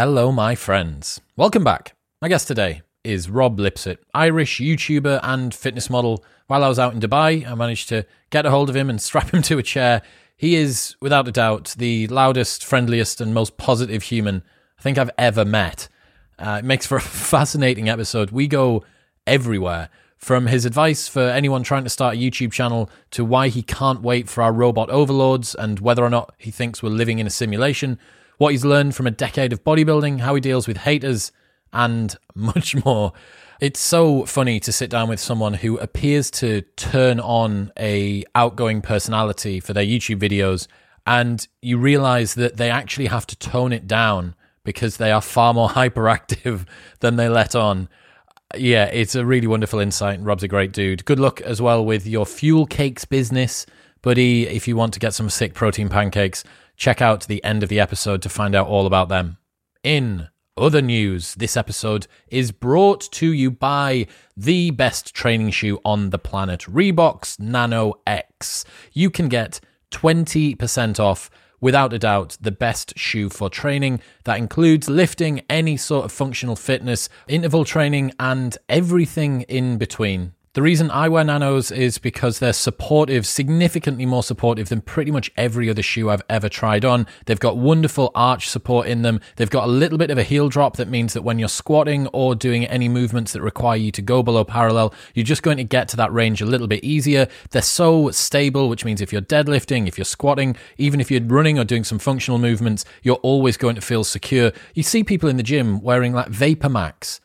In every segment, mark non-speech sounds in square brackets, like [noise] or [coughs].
Hello, my friends. Welcome back. My guest today is Rob Lipsett, Irish YouTuber and fitness model. While I was out in Dubai, I managed to get a hold of him and strap him [laughs] to a chair. He is, without a doubt, the loudest, friendliest, and most positive human I think I've ever met. Uh, it makes for a [laughs] fascinating episode. We go everywhere from his advice for anyone trying to start a YouTube channel to why he can't wait for our robot overlords and whether or not he thinks we're living in a simulation, what he's learned from a decade of bodybuilding, how he deals with haters, and [laughs] much more. It's so funny to sit down with someone who appears to turn on a outgoing personality for their YouTube videos and you realize that they actually have to tone it down because they are far more [laughs] hyperactive than they let on yeah, it's a really wonderful insight. Rob's a great dude. Good luck as well with your fuel cakes business, buddy. If you want to get some sick protein pancakes, check out the end of the episode to find out all about them. In other news, this episode is brought to you by the best training shoe on the planet, Reebok's Nano X. You can get 20% off without a doubt, the best shoe for training. That includes lifting, any sort of functional fitness, interval training, and everything in between. The reason I wear nanos is because they're supportive, significantly more supportive than pretty much every other shoe I've ever tried on. They've got wonderful arch support in them. They've got a little bit of a heel drop that means that when you're squatting or doing any movements that require you to go below parallel, you're just going to get to that range a little bit easier. They're so stable, which means if you're deadlifting, if you're squatting, even if you're running or doing some functional movements, you're always going to feel secure. You see people in the gym wearing like Vapor Max,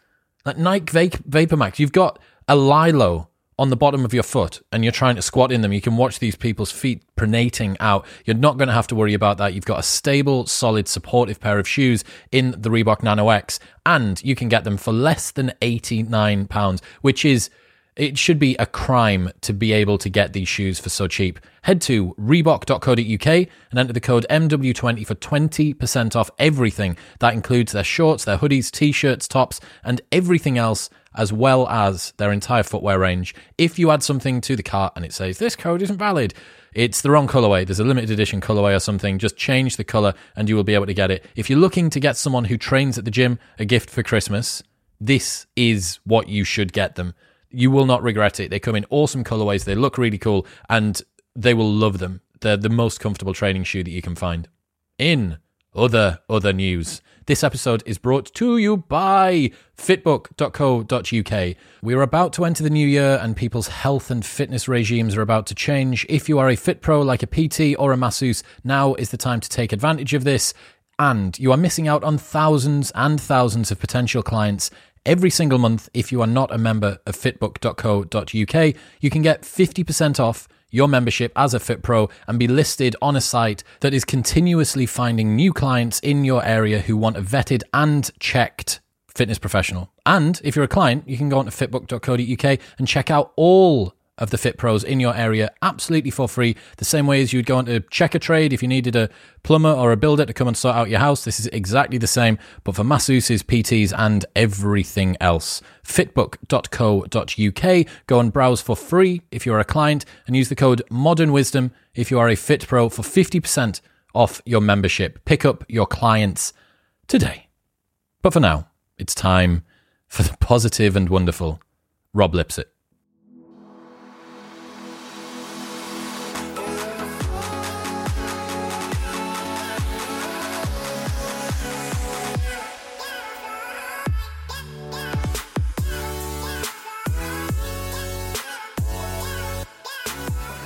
like Nike Vapor Max. You've got a Lilo on the bottom of your foot and you're trying to squat in them, you can watch these people's feet pronating out. You're not going to have to worry about that. You've got a stable, solid, supportive pair of shoes in the Reebok Nano X, and you can get them for less than £89, which is it should be a crime to be able to get these shoes for so cheap. Head to Reebok.co.uk and enter the code MW20 for 20% off everything. That includes their shorts, their hoodies, t shirts, tops, and everything else, as well as their entire footwear range. If you add something to the cart and it says this code isn't valid, it's the wrong colorway. There's a limited edition colorway or something. Just change the color and you will be able to get it. If you're looking to get someone who trains at the gym a gift for Christmas, this is what you should get them you will not regret it. They come in awesome colorways. They look really cool and they will love them. They're the most comfortable training shoe that you can find. In other other news, this episode is brought to you by fitbook.co.uk. We are about to enter the new year and people's health and fitness regimes are about to change. If you are a fit pro like a PT or a masseuse, now is the time to take advantage of this and you are missing out on thousands and thousands of potential clients Every single month, if you are not a member of fitbook.co.uk, you can get 50% off your membership as a Fit Pro and be listed on a site that is continuously finding new clients in your area who want a vetted and checked fitness professional. And if you're a client, you can go on to fitbook.co.uk and check out all of the Fit Pros in your area absolutely for free. The same way as you'd go on to check a trade if you needed a plumber or a builder to come and sort out your house. This is exactly the same, but for masseuses, PTs, and everything else. Fitbook.co.uk. Go and browse for free if you're a client and use the code Modern Wisdom if you are a Fit Pro for 50% off your membership. Pick up your clients today. But for now, it's time for the positive and wonderful Rob Lipsett.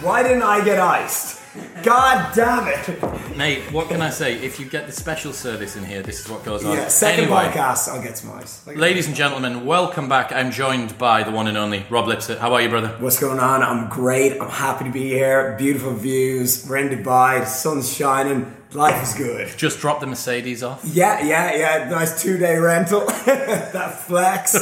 Why didn't I get iced? God damn it. Mate, what can I say? If you get the special service in here, this is what goes on. Yeah, second Anyway, podcast, I'll get some ice. Ladies and gentlemen, welcome back. I'm joined by the one and only Rob Lipsett. How are you, brother? What's going on? I'm great. I'm happy to be here. Beautiful views. We're in Dubai. The sun's shining. Life is good. Just dropped the Mercedes off. Yeah, yeah, yeah. Nice two day rental. [laughs] that flex.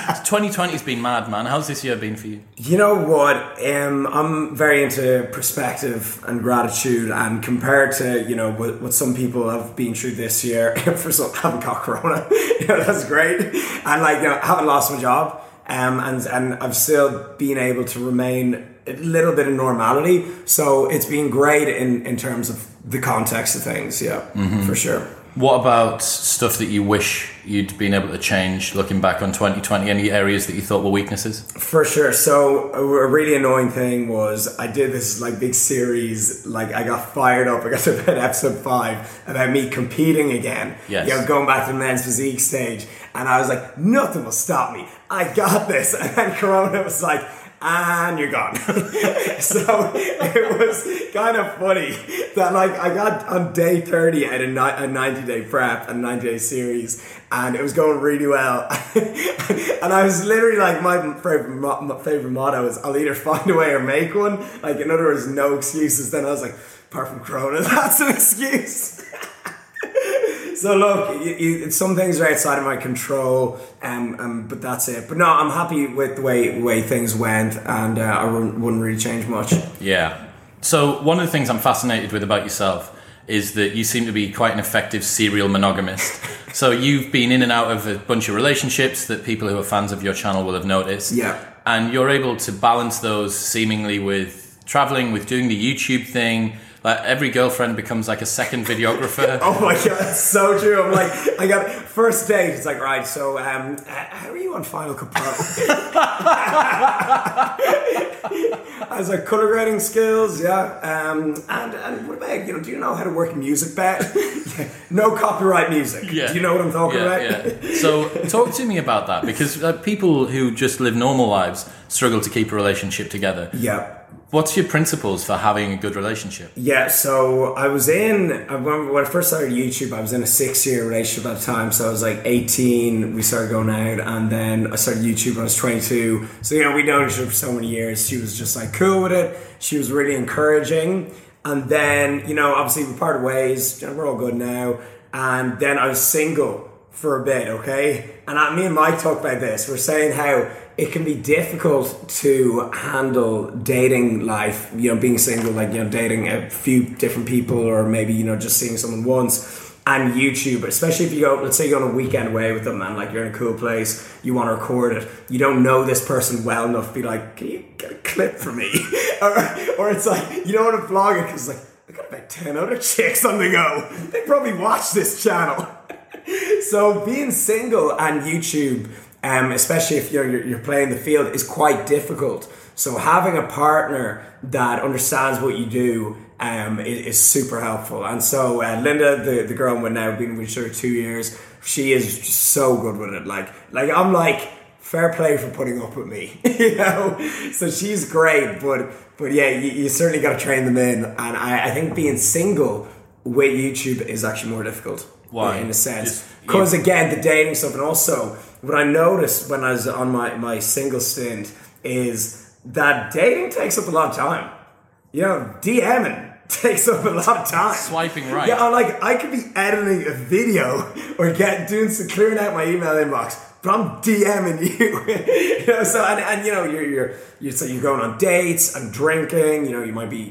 [laughs] 2020's been mad, man. How's this year been for you? You know what? Um, I'm very into perspective and gratitude, and compared to you know what, what some people have been through this year, [laughs] for some haven't got corona, [laughs] you know that's great, and like you know haven't lost my job, um, and and I've still been able to remain a little bit of normality. So it's been great in in terms of the context of things. Yeah, for sure. What about stuff that you wish you'd been able to change looking back on 2020? Any areas that you thought were weaknesses? For sure. So a really annoying thing was I did this like big series. Like I got fired up. I got [laughs] to about episode five about me competing again. Yes. You know, going back to the men's physique stage, and I was like, nothing will stop me. I got this. [laughs] And then Corona was like and you're gone. [laughs] so it was kind of funny that like I got on day 30 at a, ni- a 90 day prep and 90 day series and it was going really well. [laughs] and I was literally like, my favorite, my favorite motto is I'll either find a way or make one. Like in other words, no excuses. Then I was like, apart from Corona, [laughs] that's an excuse. [laughs] so look, some things are outside of my control, um, um, but that's it. But no, I'm happy with the way way things went, and uh, I wouldn't, wouldn't really change much. Yeah. So one of the things I'm fascinated with about yourself is that you seem to be quite an effective serial monogamist. [laughs] so you've been in and out of a bunch of relationships that people who are fans of your channel will have noticed. Yeah. And you're able to balance those seemingly with traveling, with doing the YouTube thing, like every girlfriend becomes like a second videographer. [laughs] oh my god, that's so true. I'm like, I got first date. It's like, right. So, um, how are you on Final Cut Pro? I was like, color grading skills, yeah. Um, and and what about you know? Do you know how to work music bed? yeah. [laughs] No copyright music. Yeah. Do you know what I'm talking yeah, about? Yeah. [laughs] So, talk to me about that because uh, people who just live normal lives struggle to keep a relationship together. Yeah. What's your principles for having a good relationship? Yeah, so I was in, I remember when I first started YouTube, I was in a six year relationship at the time. So I was like 18, we started going out, and then I started YouTube when I was 22. So, you know, we'd known each other for so many years. She was just like cool with it. She was really encouraging. And then, you know, obviously we parted ways, we're all good now. And then I was single for a bit, okay? And I, me and Mike talked about this. We're saying how it can be difficult to handle dating life, you know, being single, like, you know, dating a few different people or maybe, you know, just seeing someone once. And YouTube, especially if you go, let's say you go on a weekend away with them and like you're in a cool place, you want to record it, you don't know this person well enough to be like, can you get a clip for me? [laughs] or, or it's like, you don't want to vlog it because like, I got about 10 other [laughs] chicks on the go. They probably watch this channel. [laughs] so being single and YouTube, um, especially if you're, you're playing the field, is quite difficult. So having a partner that understands what you do um, is, is super helpful. And so uh, Linda, the, the girl with now, been with her two years, she is so good with it. Like, like I'm like, fair play for putting up with me, [laughs] you know. So she's great, but but yeah, you, you certainly got to train them in. And I, I think being single with YouTube is actually more difficult. Why? In a sense, because again, the dating stuff, and also what I noticed when I was on my my single stint is that dating takes up a lot of time. You know, DMing [laughs] takes up a lot of time. Swiping right. Yeah, I'm like I could be editing a video [laughs] or get doing some clearing out my email inbox, but I'm DMing you. [laughs] you know, so and, and you know you're you're you're so you're going on dates and drinking. You know, you might be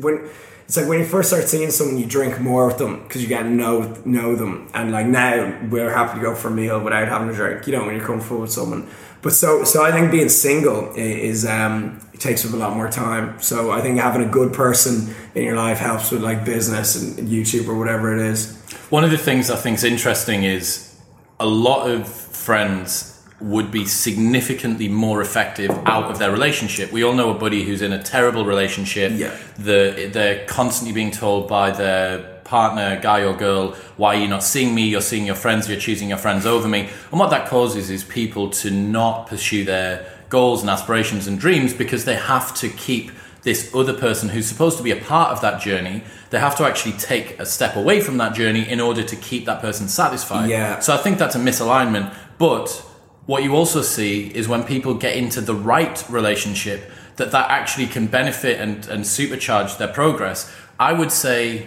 when it's like when you first start seeing someone, you drink more with them because you get to know know them. And like now, we're happy to go for a meal without having a drink. You know, when you're comfortable with someone. But so so I think being single is um, it takes up a lot more time. So I think having a good person in your life helps with like business and YouTube or whatever it is. One of the things I think is interesting is a lot of friends would be significantly more effective out of their relationship. We all know a buddy who's in a terrible relationship. Yeah. The, they're constantly being told by their partner, guy or girl, why are you not seeing me? You're seeing your friends, you're choosing your friends over me. And what that causes is people to not pursue their goals and aspirations and dreams because they have to keep this other person who's supposed to be a part of that journey, they have to actually take a step away from that journey in order to keep that person satisfied. Yeah. So I think that's a misalignment. But what you also see is when people get into the right relationship, that that actually can benefit and, and supercharge their progress. I would say,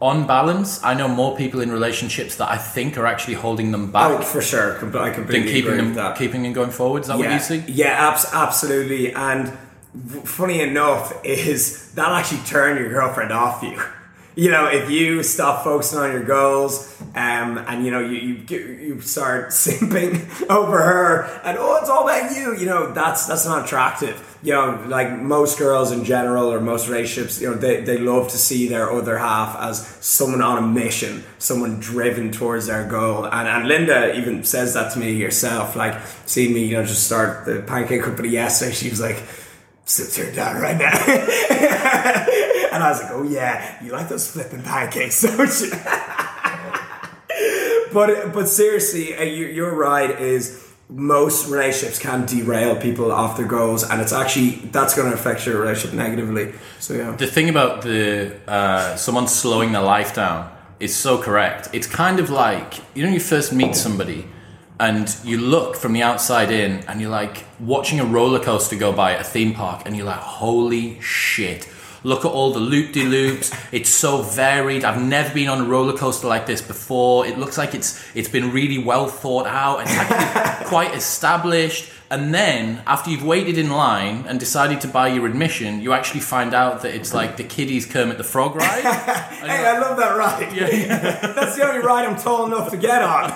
on balance, I know more people in relationships that I think are actually holding them back Oh, for sure. Com- I than completely keeping agree them with that. keeping them going forward. Is that yeah, what you see? Yeah, abs- absolutely. And funny enough, is that'll actually turn your girlfriend off you. You know, if you stop focusing on your goals Um, and you know, you, you you start [laughs] simping over her, and oh, it's all about you. You know, that's that's not attractive. You know, like most girls in general or most relationships, you know, they, they love to see their other half as someone on a mission, someone driven towards their goal. And and Linda even says that to me herself. Like, seeing me, you know, just start the pancake company yesterday, she was like sit her down right now. [laughs] and I was like, oh yeah, you like those flipping pancakes, [laughs] don't you? but but seriously, uh, you, you're right. Is most relationships can derail people off their goals, and it's actually that's going to affect your relationship negatively. So yeah, The thing about the uh, someone slowing their life down is so correct. It's kind of like you know, you first meet somebody and you look from the outside in, and you're like watching a roller coaster go by at a theme park, and you're like, holy shit. Look at all the loop de loops. It's so varied. I've never been on a roller coaster like this before. It looks like it's it's been really well thought out. It's [laughs] actually quite established. And then after you've waited in line and decided to buy your admission, you actually find out that it's like the kiddies Kermit the Frog ride. [laughs] hey, I love that ride. [laughs] That's the only ride I'm tall enough to get on.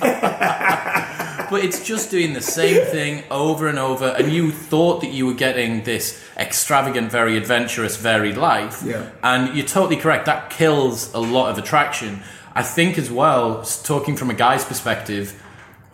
[laughs] but it's just doing the same thing over and over and you thought that you were getting this extravagant very adventurous varied life Yeah. and you're totally correct that kills a lot of attraction i think as well talking from a guy's perspective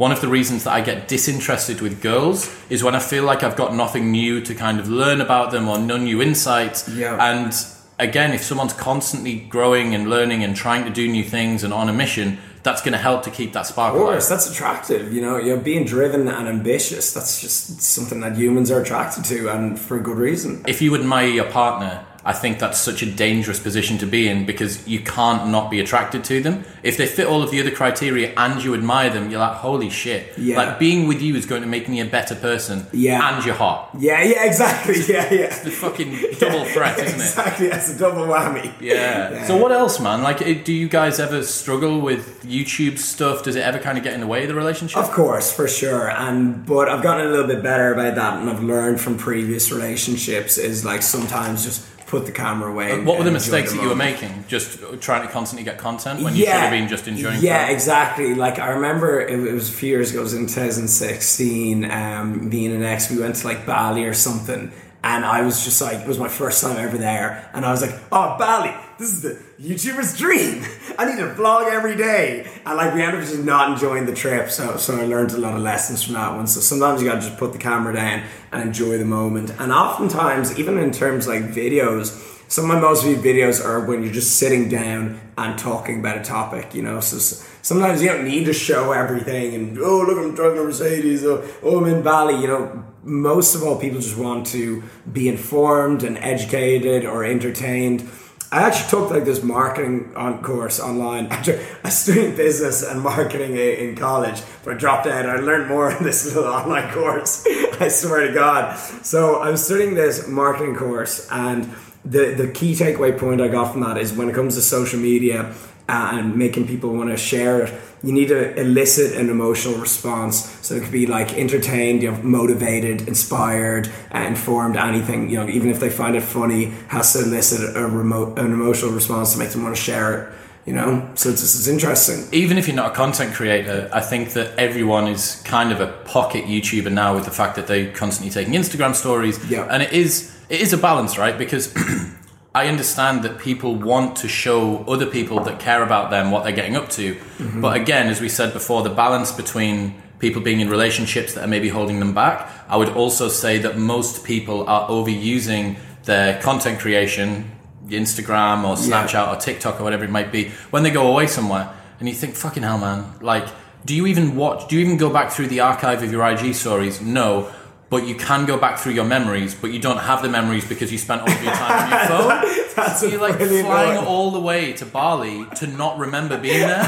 one of the reasons that i get disinterested with girls is when i feel like i've got nothing new to kind of learn about them or no new insights Yeah. and again if someone's constantly growing and learning and trying to do new things and on a mission that's going to help to keep that spark Of alive. course, that's attractive. You know, you know, being driven and ambitious. That's just something that humans are attracted to, and for a good reason. if you admire your partner, I think that's such a dangerous position to be in because you can't not be attracted to them. If they fit all of the other criteria and you admire them, you're like, holy shit. Yeah. Like being with you is going to make me a better person. Yeah. And you're hot. Yeah, yeah, exactly. Yeah, yeah. The fucking double threat, isn't it? Exactly. That's a double whammy. Yeah. Yeah. So what else, man? Like, eh, do you guys ever struggle with YouTube stuff? Does it ever kind of get in the way of the relationship? Of course, for sure. And but I've gotten a little bit better about that, and I've learned from previous relationships is like sometimes just put the camera away. and- What were the mistakes that you were making? Just trying to constantly get content when you should have been just enjoying Yeah, film? exactly. Like I remember it, it was a few years ago. It was in 2016. Um, me and an ex, we went to like Bali or something, and I was just like, it was my first time ever there, and I was like, oh Bali, this is the YouTuber's dream. I need to vlog every day, and like we ended up just not enjoying the trip. So so I learned a lot of lessons from that one. So sometimes you gotta just put the camera down and enjoy the moment, and oftentimes even in terms like videos some of my most viewed videos are when you're just sitting down and talking about a topic, you know. So sometimes you don't need to show everything and oh look I'm driving a Mercedes, oh, oh I'm in Bali, you know. Most of all, people just want to be informed and educated or entertained. I actually took like this marketing on course online. [laughs] I studied business and marketing in college, but I dropped out. I learned more in this [laughs] little online course. [laughs] I swear to God. So I was studying this marketing course, and the the key takeaway point I got from that is when it comes to social media uh, and making people want to share it, you need to elicit an emotional response. So it could be like entertained, you know, motivated, inspired, uh, informed, anything. You know, even if they find it funny, has to elicit a remote an emotional response to make them want to share it. You know, so it's, it's interesting. even if you're not a content creator, I think that everyone is kind of a pocket YouTuber now with the fact that they're constantly taking Instagram stories. Yeah. And it is it is a balance, right? Because [clears throat] I understand that people want to show other people that care about them what they're getting up to. Mm-hmm. But again, as we said before, the balance between people being in relationships that are maybe holding them back, I would also say that most people are overusing their content creation, Instagram or Snapchat or TikTok or whatever it might be, when they go away somewhere and you think, fucking hell, man, like, do you even watch, do you even go back through the archive of your IG stories? No. But you can go back through your memories, but you don't have the memories because you spent all of your time on your [laughs] phone. That's So you're like flying one. all the way to Bali to not remember being there,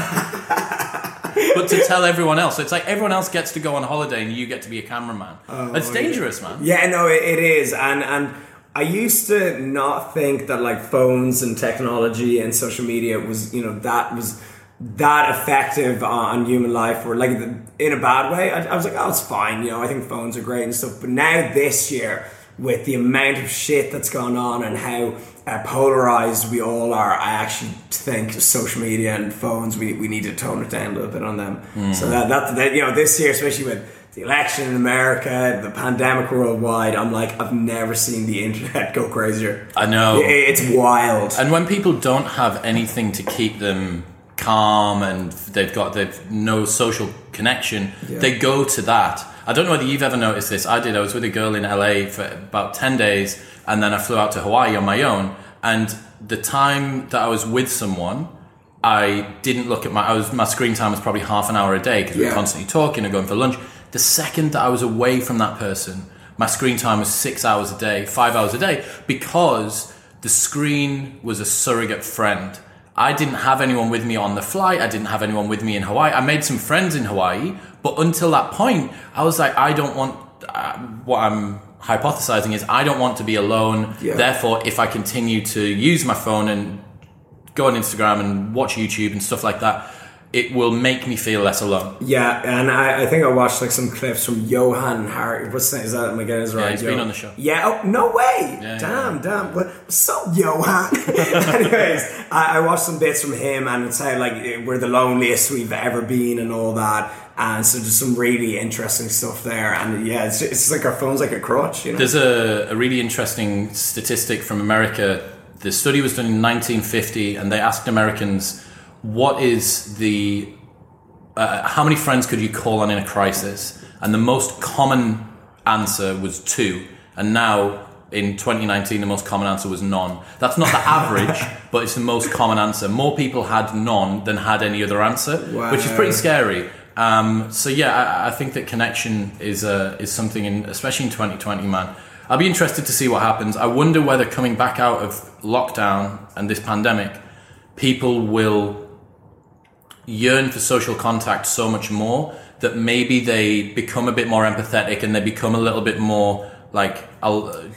but to tell everyone else. So it's like everyone else gets to go on holiday and you get to be a cameraman. Oh, it's dangerous, man. Yeah, no, it, it is, and and I used to not think that like phones and technology and social media was you know that was that effective on human life or like in a bad way. I, I was like, oh, it's fine. You know, I think phones are great and stuff. But now this year, with the amount of shit that's gone on and how uh, polarized we all are, I actually think social media and phones we, we need to tone it down a little bit on them. So that, that that you know this year, especially with the election in America, the pandemic worldwide, I'm like I've never seen the internet go crazier. I know. It- it's wild. And when people don't have anything to keep them calm and they've got they've no social connection, Yeah. they go to that. I don't know whether you've ever noticed this. I did. I was with a girl in LA for about 10 days and then I flew out to Hawaii on my own. And the time that I was with someone, I didn't look at my I was my screen time was probably half an hour a day because we were Yeah. constantly talking and going for lunch. The second that I was away from that person, my screen time was six hours a day, five hours a day, because the screen was a surrogate friend. I didn't have anyone with me on the flight. I didn't have anyone with me in Hawaii. I made some friends in Hawaii, but until that point, I was like, I don't want. Uh, what I'm hypothesizing is, I don't want to be alone. Yeah. Therefore, if I continue to use my phone and go on Instagram and watch YouTube and stuff like that, it will make me feel less alone. Yeah, and I, I think I watched like some clips from Johann Hari. What's that? Is that am I getting right? he's been on the show. Yeah. Oh no way! Yeah, damn, damn. What, what's up, Johann? [laughs] Anyways, I, I watched some bits from him, and it's how like eh, we're the loneliest we've ever been, and all that. And so there's some really interesting stuff there. And yeah, it's, it's like our phone's like a crutch, you know. There's a, a really interesting statistic from America. The study was done in 1950, and they asked Americans, "What is the uh, how many friends could you call on in a crisis?" And the most common answer was two. And now in 2019, the most common answer was none. That's not the [laughs] average, but it's the most common answer. More people had none than had any other answer, which is pretty scary. Um, so yeah, I, I think that connection is uh, is something, in, especially in 2020, man. I'll be interested to see what happens. I wonder whether coming back out of lockdown and this pandemic, people will yearn for social contact so much more that maybe they become a bit more empathetic and they become a little bit more like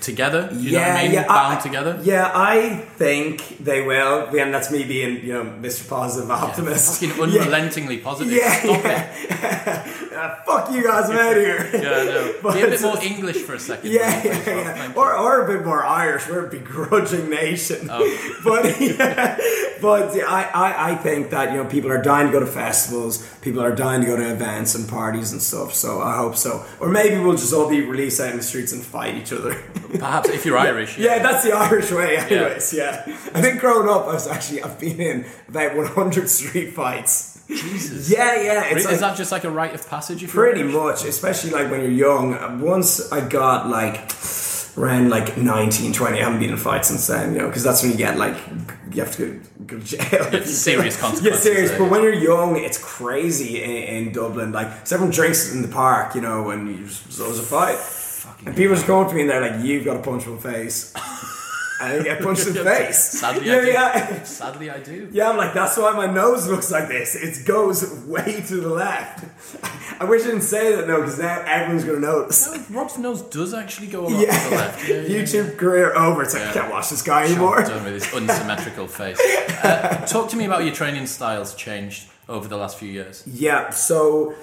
together. You know what I mean? Bound I- together. Yeah, I think they will. And that's me being, you know, Mr. Positive Optimist. Fucking [laughs] Yeah. unrelentingly positive. Yeah, Stop yeah. Uh, [laughs] fuck you guys, I'm out of here. [laughs] Yeah, no. But Be a bit more English for a second. Yeah, yeah, Rob. yeah. Or, or a bit more Irish. We're a begrudging nation. Oh. But yeah, but yeah, I, I, I think that you know people are dying to go to festivals. People are dying to go to events and parties and stuff. So I hope so. Or maybe we'll just all be released out in the streets and fight each other. Perhaps if you're [laughs] Irish. Yeah, that's the Irish way, anyways. Yeah. I think growing up, I was actually I've been in about 100 street fights. Jesus. Yeah, yeah. It's is like, that just like a rite of passage? If you're pretty much, especially like when you're young. Once I got like around like 19, 20, I haven't been in a fight since then. You know, because that's when you get like you have to go, go to jail. Get [laughs] serious Yeah, serious. there. But when you're young, it's crazy in, in Dublin. Like, so everyone drinks in the park, you know, and you just, so there's a fight. And people just come up to me and they're like, "You've got a punch in the face," [laughs] and I get punched in the [laughs] face. Sadly, yeah, I do. yeah. Sadly, I do. Yeah, I'm like, that's why my nose looks like this. It goes way to the left. I wish I didn't say that no, because now everyone's gonna notice. No, Rob's nose does actually go a lot Yeah, to the left. Yeah, yeah, YouTube career over. It's like I can't watch this guy anymore. Done with his unsymmetrical face. Uh, [laughs] talk to me about your training styles changed over the last few years. Yeah, so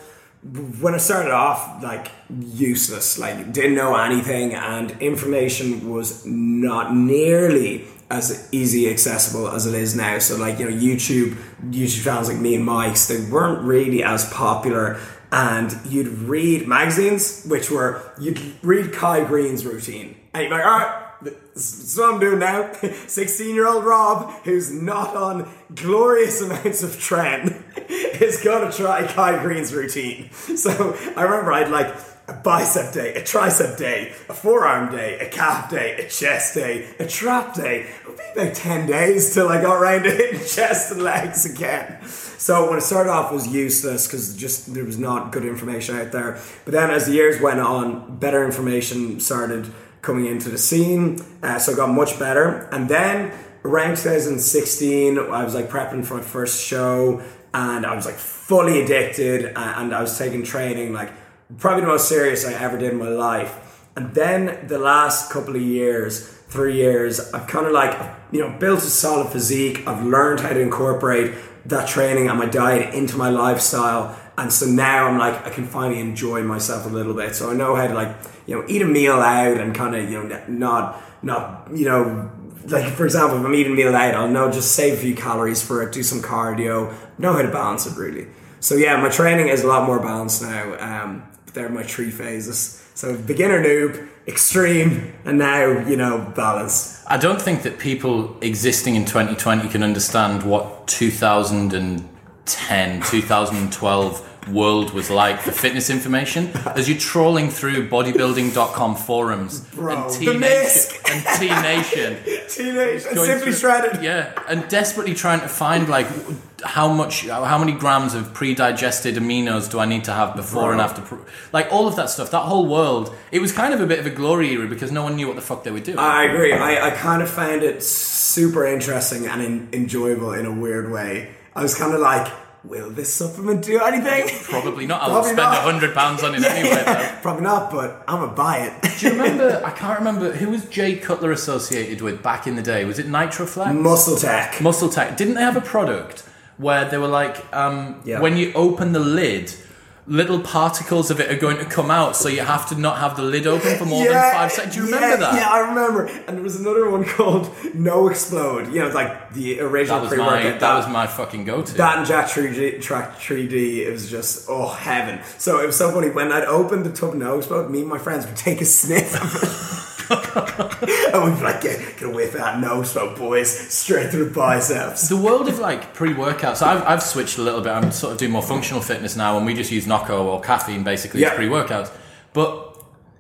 when I started off, like useless, like didn't know anything, and information was not nearly as easy accessible as it is now. So like you know, YouTube, YouTube channels like me and Mike's, they weren't really as popular. And you'd read magazines, which were you'd read Kai Greene's routine, and you'd be like, all right. What I'm doing now. [laughs] 16 year old Rob, who's not on glorious amounts of tren, [laughs] is gonna try Kai Greene's routine. [laughs] So I remember I'd like a bicep day, a tricep day, a forearm day, a calf day, a chest day, a trap day. It would be about 10 days till I got around to hitting chest and legs again. So when it started off it was useless because just there was not good information out there. But then as the years went on, better information started coming into the scene. Uh, so I got much better. And then around 2016, I was like prepping for my first show and I was like fully addicted and, and I was taking training like probably the most serious I ever did in my life. And then the last couple of years, three years, I've kind of like, you know, built a solid physique. I've learned how to incorporate that training and my diet into my lifestyle. And so now I'm like, I can finally enjoy myself a little bit. So I know how to like, you know, eat a meal out and kind of, you know, not, not, you know, like for example, if I'm eating a meal out, I'll know just save a few calories for it, do some cardio, know how to balance it really. So yeah, my training is a lot more balanced now. Um, they're my three phases. So beginner, noob, extreme, and now you know balance. I don't think that people existing in 2020 can understand what 2010, 2012 world was like for fitness information [laughs] as you're trawling through bodybuilding.com forums Bro, and T Nation and T Nation [laughs] Teenage and going simply through- shredded. Yeah, and desperately trying to find like how much, how many grams of pre-digested aminos do I need to have before and after, pro- like all of that stuff. That whole world, it was kind of a bit of a glory era because no one knew what the fuck they were doing. I agree. I, I kind of found it super interesting and en- enjoyable in a weird way. I was kind of like, will this supplement do anything? [laughs] Probably not. I'll Probably spend a not. hundred pounds on it anyway. though. Probably not, but I'm gonna buy it. Do you remember? [laughs] I can't remember who was Jay Cutler associated with back in the day. Was it Nitroflex? Muscle tech. Muscle Tech. Didn't they have a product where they were like, um, Yeah. when you open the lid, little particles of it are going to come out, so you have to not have the lid open for more than five seconds. Do you remember yeah, that? Yeah, I remember. And there was another one called No Explode. You know, like the original That was pre-workout. my that was my fucking go-to. That and Jack 3D, Track 3D, it was just, oh, heaven. So it was so funny. When I'd open the tub no explode, me and my friends would take a sniff of it. [laughs] [laughs] and we'd be like, get, get away from that no explode, boys. Straight through the biceps. the world of like pre-workouts I've, I've switched a little bit i'm sort of doing more functional fitness now and we just use Nocco or caffeine basically Yeah. as pre-workouts but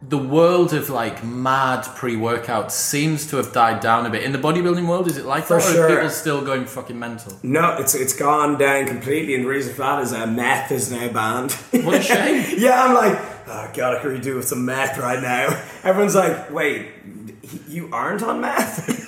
the world of like mad pre-workouts seems to have died down a bit in the bodybuilding world is it like For that or sure. are people still going fucking mental No, it's it's gone down completely, and the reason for that is uh, meth is now banned. what a [laughs] shame yeah, I'm like, oh god, I could do with some meth right now. [laughs] Everyone's like, wait, you aren't on meth? [laughs]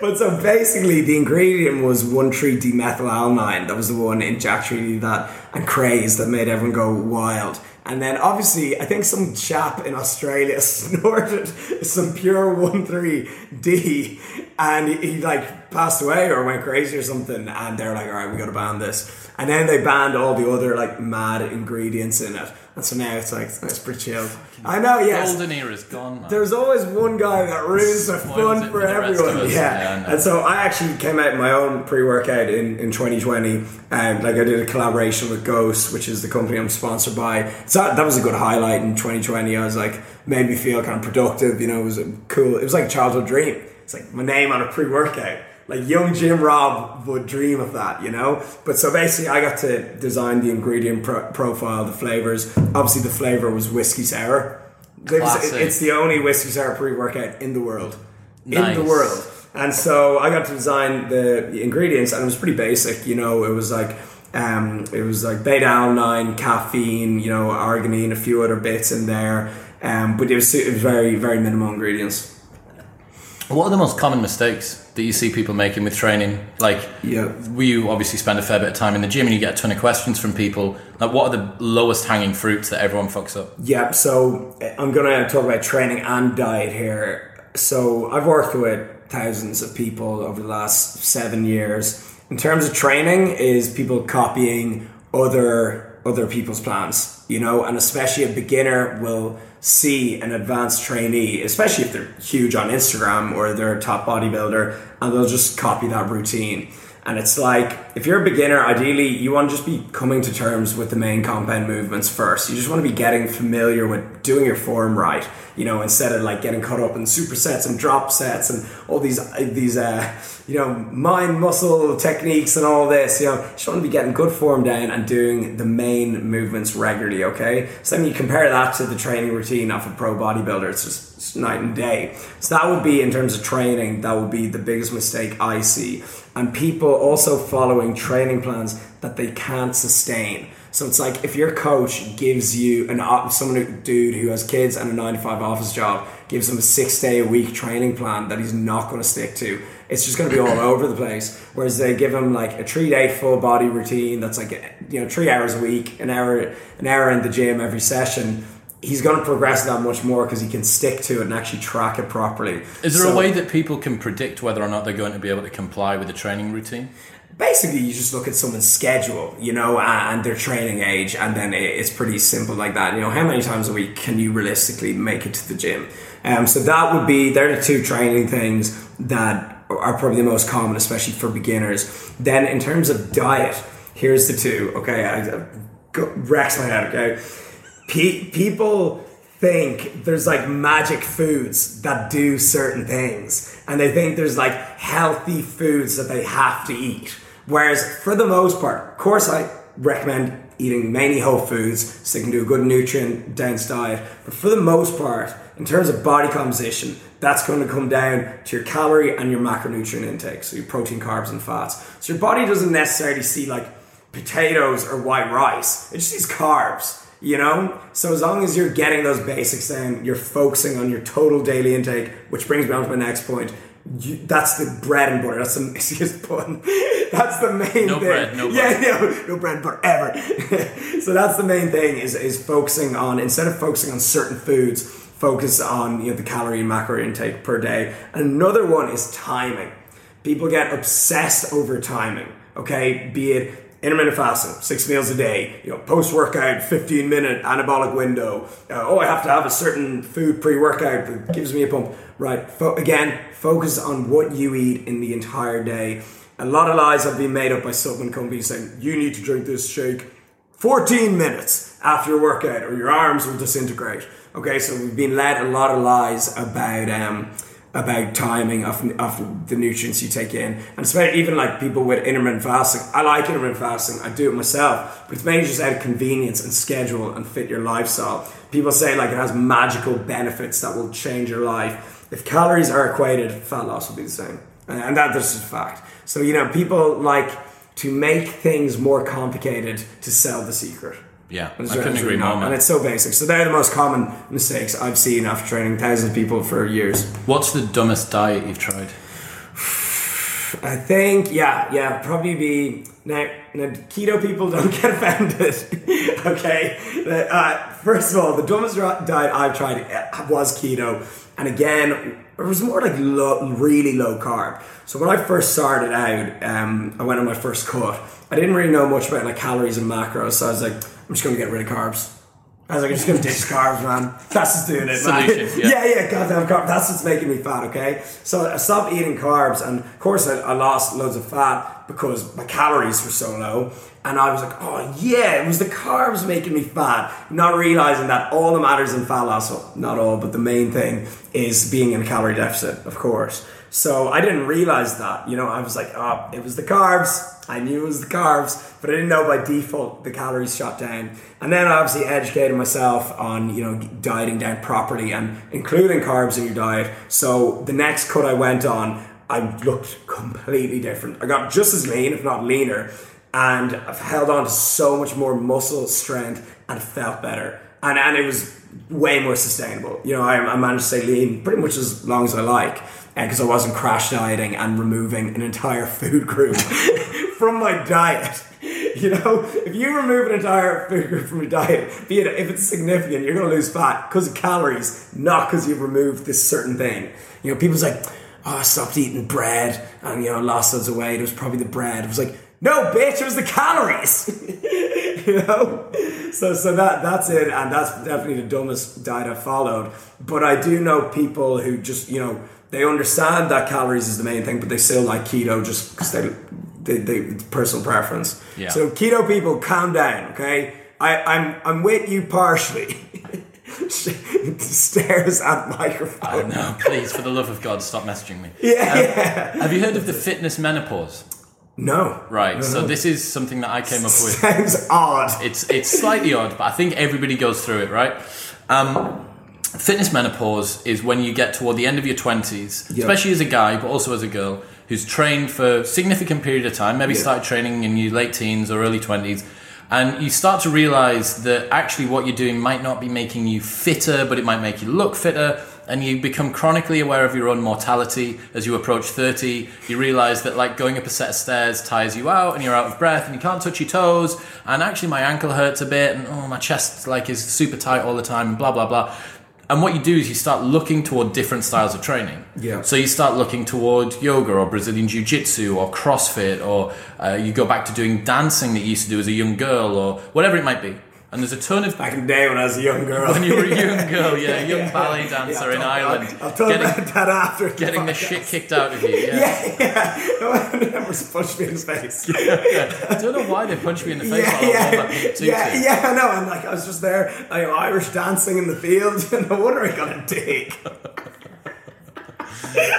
but so basically, the ingredient was one tree dimethylamylamine. That was the one in Jack 3D that and craze that made everyone go wild. And then obviously, I think some chap in Australia [laughs] snorted some pure 1,3-D and he, he like passed away or went crazy or something. And they're like, all right, we got to ban this. And then they banned all the other like mad ingredients in it. And so now it's like, it's pretty chill. I know, yes. golden era is gone man. There's always one guy that ruins the fun for everyone. Yeah. Yeah, and so I actually came out my own pre-workout in, in 2020. Um, like I did a collaboration with Ghost, which is the company I'm sponsored by. So that, that was a good highlight in 2020. I was like, made me feel kind of productive. You know, it was a cool. It was like a childhood dream. It's like my name on a pre-workout. Like young Jim Robb would dream of that, you know. But so basically, I got to design the ingredient pro- profile, the flavors. Obviously, the flavor was whiskey sour. Classic. It's the only whiskey sour pre-workout in the world. In the world. And so I got to design the ingredients, and it was pretty basic. You know, it was like um, it was like beta alanine, caffeine, you know, arginine, a few other bits in there. Um, but it was, it was very very minimal ingredients. What are the most common mistakes that you see people making with training like Yeah. we obviously spend a fair bit of time in the gym and you get a ton of questions from people like what are the lowest hanging fruits that everyone fucks up Yeah, so I'm going to talk about training and diet here. So I've worked with thousands of people over the last seven years. In terms of training, is people copying other other people's plans, you know, and especially a beginner will see an advanced trainee, especially if they're huge on Instagram or they're a top bodybuilder, and they'll just copy that routine. And it's like, if you're a beginner, ideally, you want to just be coming to terms with the main compound movements first. You just want to be getting familiar with doing your form right, you know, instead of like getting caught up in supersets and drop sets and all these, these, uh, you know, mind muscle techniques and all this. You know, you just want to be getting good form down and doing the main movements regularly, okay? So then you compare that to the training routine of a pro bodybuilder, it's just it's night and day. So that would be, in terms of training, that would be the biggest mistake I see. And people also following training plans that they can't sustain. So it's like if your coach gives you an someone who, dude who has kids and a nine to five office job gives him a six day a week training plan that he's not going to stick to. It's just going to be all [coughs] over the place. Whereas they give him like a three day full body routine that's like you know three hours a week, an hour an hour in the gym every session. He's going to progress that much more because he can stick to it and actually track it properly. is there So- a way that people can predict whether or not they're going to be able to comply with the training routine basically you just look at someone's schedule, you know, and their training age, and then it's pretty simple like that. You know, how many times a week can you realistically make it to the gym? Um, so that would be they're the two training things that are probably the most common, especially for beginners. Then in terms of diet, here's the two. Okay, I, I go, Rex my head. Okay, Pe- people think there's like magic foods that do certain things, and they think there's like healthy foods that they have to eat. Whereas for the most part, of course, I recommend eating mainly whole foods so they can do a good nutrient dense diet. But for the most part, in terms of body composition, that's going to come down to your calorie and your macronutrient intake, so your protein, carbs, and fats. So your body doesn't necessarily see like potatoes or white rice, it just sees carbs. You know, so as long as you're getting those basics in, you're focusing on your total daily intake, which brings me on to my next point. You, that's the bread and butter. That's the [laughs] excuse pun. That's the main no thing. Bread, no yeah, [laughs] no, no bread butter ever. [laughs] so that's the main thing is is focusing on instead of focusing on certain foods, focus on you know the calorie and macro intake per day. Another one is timing. People get obsessed over timing. Okay, be it intermittent fasting, six meals a day, you know, post workout, 15 minute anabolic window. Uh, oh, I have to have a certain food pre workout that gives me a pump. Right. Fo- again, focus on what you eat in the entire day. A lot of lies have been made up by supplement companies saying you need to drink this shake 14 minutes after your workout or your arms will disintegrate. Okay, so we've been led a lot of lies about um, about timing of, of the nutrients you take in. And especially even like people with intermittent fasting. I like intermittent fasting, I do it myself, but it's mainly just out of convenience and schedule and fit your lifestyle. People say like it has magical benefits that will change your life. If calories are equated, fat loss will be the same. And that, that's just a fact. So, you know, people like to make things more complicated to sell the secret. Yeah, I it's couldn't agree more. And it's so basic. So they're the most common mistakes I've seen after training thousands of people for years. What's the dumbest diet you've tried? [sighs] I think, yeah, yeah, probably be now. now keto people [laughs] don't get offended, [laughs] okay? Uh, first of all, the dumbest diet I've tried uh, was keto, and again, it was more like low, really low carb. So when I first started out, um, I went on my first cut. I didn't really know much about like calories and macros, so I was like, I'm just going to get rid of carbs. I was like, I'm just gonna ditch carbs, man. That's just doing it, man. Solution, yeah. yeah, yeah, goddamn carbs. That's what's making me fat, okay? So I stopped eating carbs, and of course, I, I lost loads of fat because my calories were so low. And I was like, oh yeah, it was the carbs making me fat. Not realizing that all that matters in fat loss, well, not all, but the main thing is being in a calorie deficit, of course. So I didn't realize that. You know, I was like, oh, it was the carbs. I knew it was the carbs, but I didn't know by default the calories shot down. And then I obviously educated myself on, you know, dieting down properly and including carbs in your diet. So the next cut I went on, I looked completely different. I got just as lean, if not leaner, and I've held on to so much more muscle strength and felt better. And, and it was way more sustainable. You know, I, I managed to stay lean pretty much as long as I like because I wasn't crash dieting and removing an entire food group [laughs] from my diet. You know, if you remove an entire food group from your diet, be it if it's significant, you're going to lose fat because of calories, not because you've removed this certain thing. You know, people's like, oh, I stopped eating bread and, you know, lost of weight. It was probably the bread. It was like, no, bitch, it was the calories. [laughs] you know? So so that that's it, and that's definitely the dumbest diet I followed. But I do know people who just, you know, they understand that calories is the main thing, but they still like keto just because they, they, they it's personal preference. Yeah. So keto people, calm down, okay? I, I'm I'm with you partially. [laughs] Stares at microphone. Oh No, please, for the love of God, stop messaging me. Yeah, yeah. Have you heard of the fitness menopause? No. Right. No, so no. this is something that I came up with. [laughs] sounds odd. It's it's slightly odd, but I think everybody goes through it, right? Um, fitness menopause is when you get toward the end of your twenties, Yeah. especially as a guy, but also as a girl who's trained for a significant period of time. Maybe Yeah. started training in your late teens or early twenties. And you start to realize that actually what you're doing might not be making you fitter, but it might make you look fitter. And you become chronically aware of your own mortality as you approach 30. You realize that like going up a set of stairs tires you out and you're out of breath and you can't touch your toes. And actually my ankle hurts a bit and oh, my chest like is super tight all the time and blah, blah, blah. And what you do is you start looking toward different styles of training. Yeah. So you start looking toward yoga or Brazilian Jiu Jitsu or CrossFit, or uh, you go back to doing dancing that you used to do as a young girl, or whatever it might be. And there's a ton of Back in the day when I was a young girl. [laughs] when you were a young [laughs] girl, yeah, a young Yeah, ballet dancer I'll in Ireland, I'll, talk getting about that after. getting the podcast. shit kicked out of you. Yeah. [laughs] Yeah, yeah. I punched me in his face. yeah. I don't know why they punched me in the face Yeah, I was yeah, yeah, yeah, I know. And like, I was just there, know, Irish dancing in the field. And no wonder I got a dig.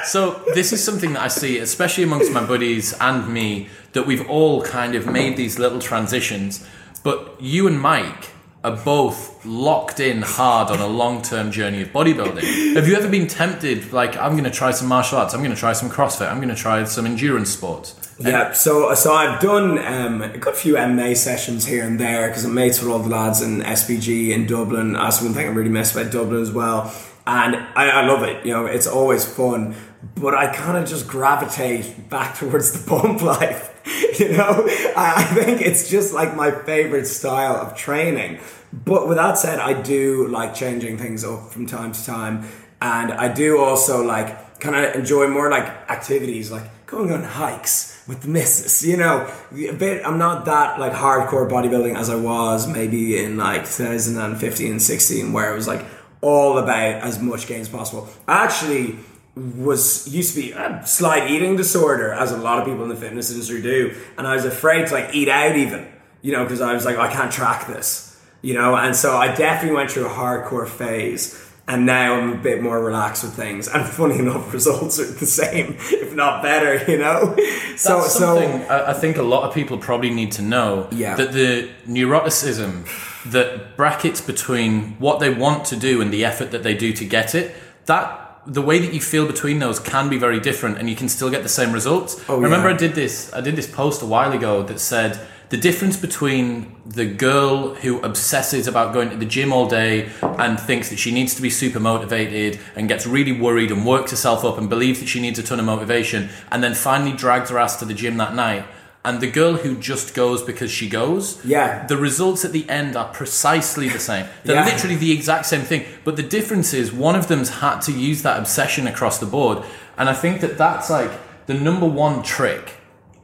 So this is something that I see, especially amongst my buddies and me, that we've all kind of made these little transitions. But you and Mike are both locked in hard on a long-term journey of bodybuilding. Have you ever been tempted, like, I'm going to try some martial arts, I'm going to try some CrossFit, I'm going to try some endurance sports? Yeah, so so I've done um, a good few MMA sessions here and there because I'm mates with all the lads in SBG in Dublin. That's one thing I really miss about Dublin as well, and I, I love it. You know, it's always fun, but I kind of just gravitate back towards the bump [laughs] life. [laughs] You know, I, think it's just like my favorite style of training. But with that said, I do like changing things up from time to time, and I do also like kind of enjoy more like activities like going on hikes with the missus, you know, a bit. I'm not that like hardcore bodybuilding as I was maybe in like 2015 and 16, where it was like all about as much gain as possible. Actually was used to be a slight eating disorder, as a lot of people in the fitness industry do, and I was afraid to like eat out even, you know, because I was like, I can't track this, you know, and so I definitely went through a hardcore phase. And now I'm a bit more relaxed with things, and [laughs] funny enough, results are the same, if not better. You know, so That's something I I think a lot of people probably need to know Yeah. that the neuroticism that brackets between what they want to do and the effort that they do to get it, that the way that you feel between those can be very different and you can still get the same results. Oh, I remember yeah. I did this I did this post a while ago that said the difference between the girl who obsesses about going to the gym all day and thinks that she needs to be super motivated and gets really worried and works herself up and believes that she needs a ton of motivation and then finally drags her ass to the gym that night and the girl who just goes because she goes Yeah. the results at the end are precisely the same they're Yeah. literally the exact same thing but the difference is one of them's had to use that obsession across the board and i think that that's like the number one trick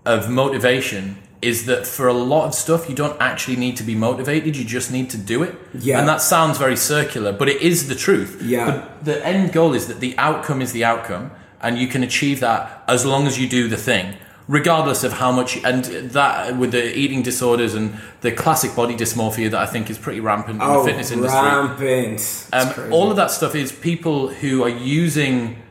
of motivation is that for a lot of stuff you don't actually need to be motivated you just need to do it Yeah. and that sounds very circular but it is the truth Yeah. but the end goal is that the outcome is the outcome and you can achieve that as long as you do the thing regardless of how much and that with the eating disorders and the classic body dysmorphia that i think is pretty rampant in oh, the fitness industry rampant. Um, all of that stuff is people who are using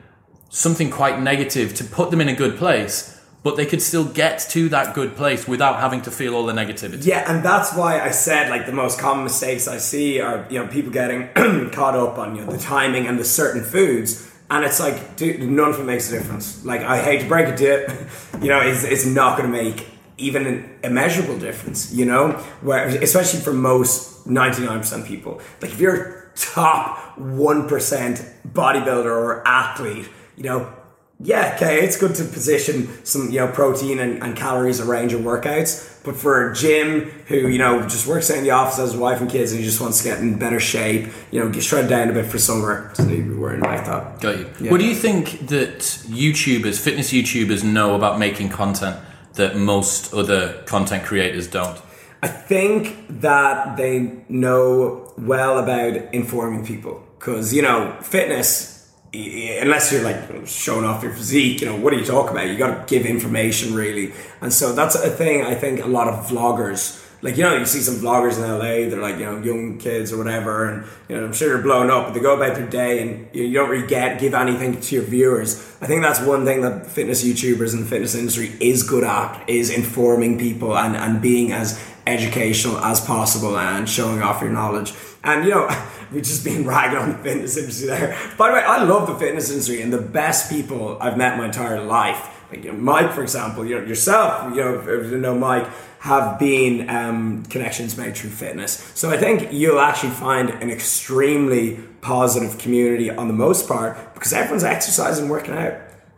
something quite negative to put them in a good place, but they could still get to that good place without having to feel all the negativity. Yeah, and that's why I said like the most common mistakes I see are you know people getting [clears throat] caught up on you know the timing and the certain foods, and it's like dude, none of it makes a difference. Like I hate to break it to you, you know, it's it's not going to make even an immeasurable difference. You know, where especially for most ninety nine percent people, like if you're top one percent bodybuilder or athlete, you know. Yeah, okay, it's good to position some, you know, protein and, and calories, a range of workouts. But for a Jim who, you know, just works out in the office, has his wife and kids, and he just wants to get in better shape, you know, get shred down a bit for summer, doesn't need to be wearing about that. Got you. Yeah. What do you think that YouTubers, fitness YouTubers, know about making content that most other content creators don't? I think that they know well about informing people because you know fitness. Unless you're like showing off your physique, you know what are you talking about? You got to give information really, and so that's a thing. I think a lot of vloggers, like you know, you see some vloggers in LA, they're like you know young kids or whatever, and you know I'm sure they're blown up, but they go about their day and you, you don't really get give anything to your viewers. I think that's one thing that fitness YouTubers and the fitness industry is good at is informing people and and being as educational as possible and showing off your knowledge. And you know, [laughs] we've just been ragging on the fitness industry there. By the way, I love the fitness industry and the best people I've met my entire life. Like you know, Mike, for example, you know yourself, you know, you know Mike, have been um, connections made through fitness. So I think you'll actually find an extremely positive community on the most part because everyone's exercising, working out.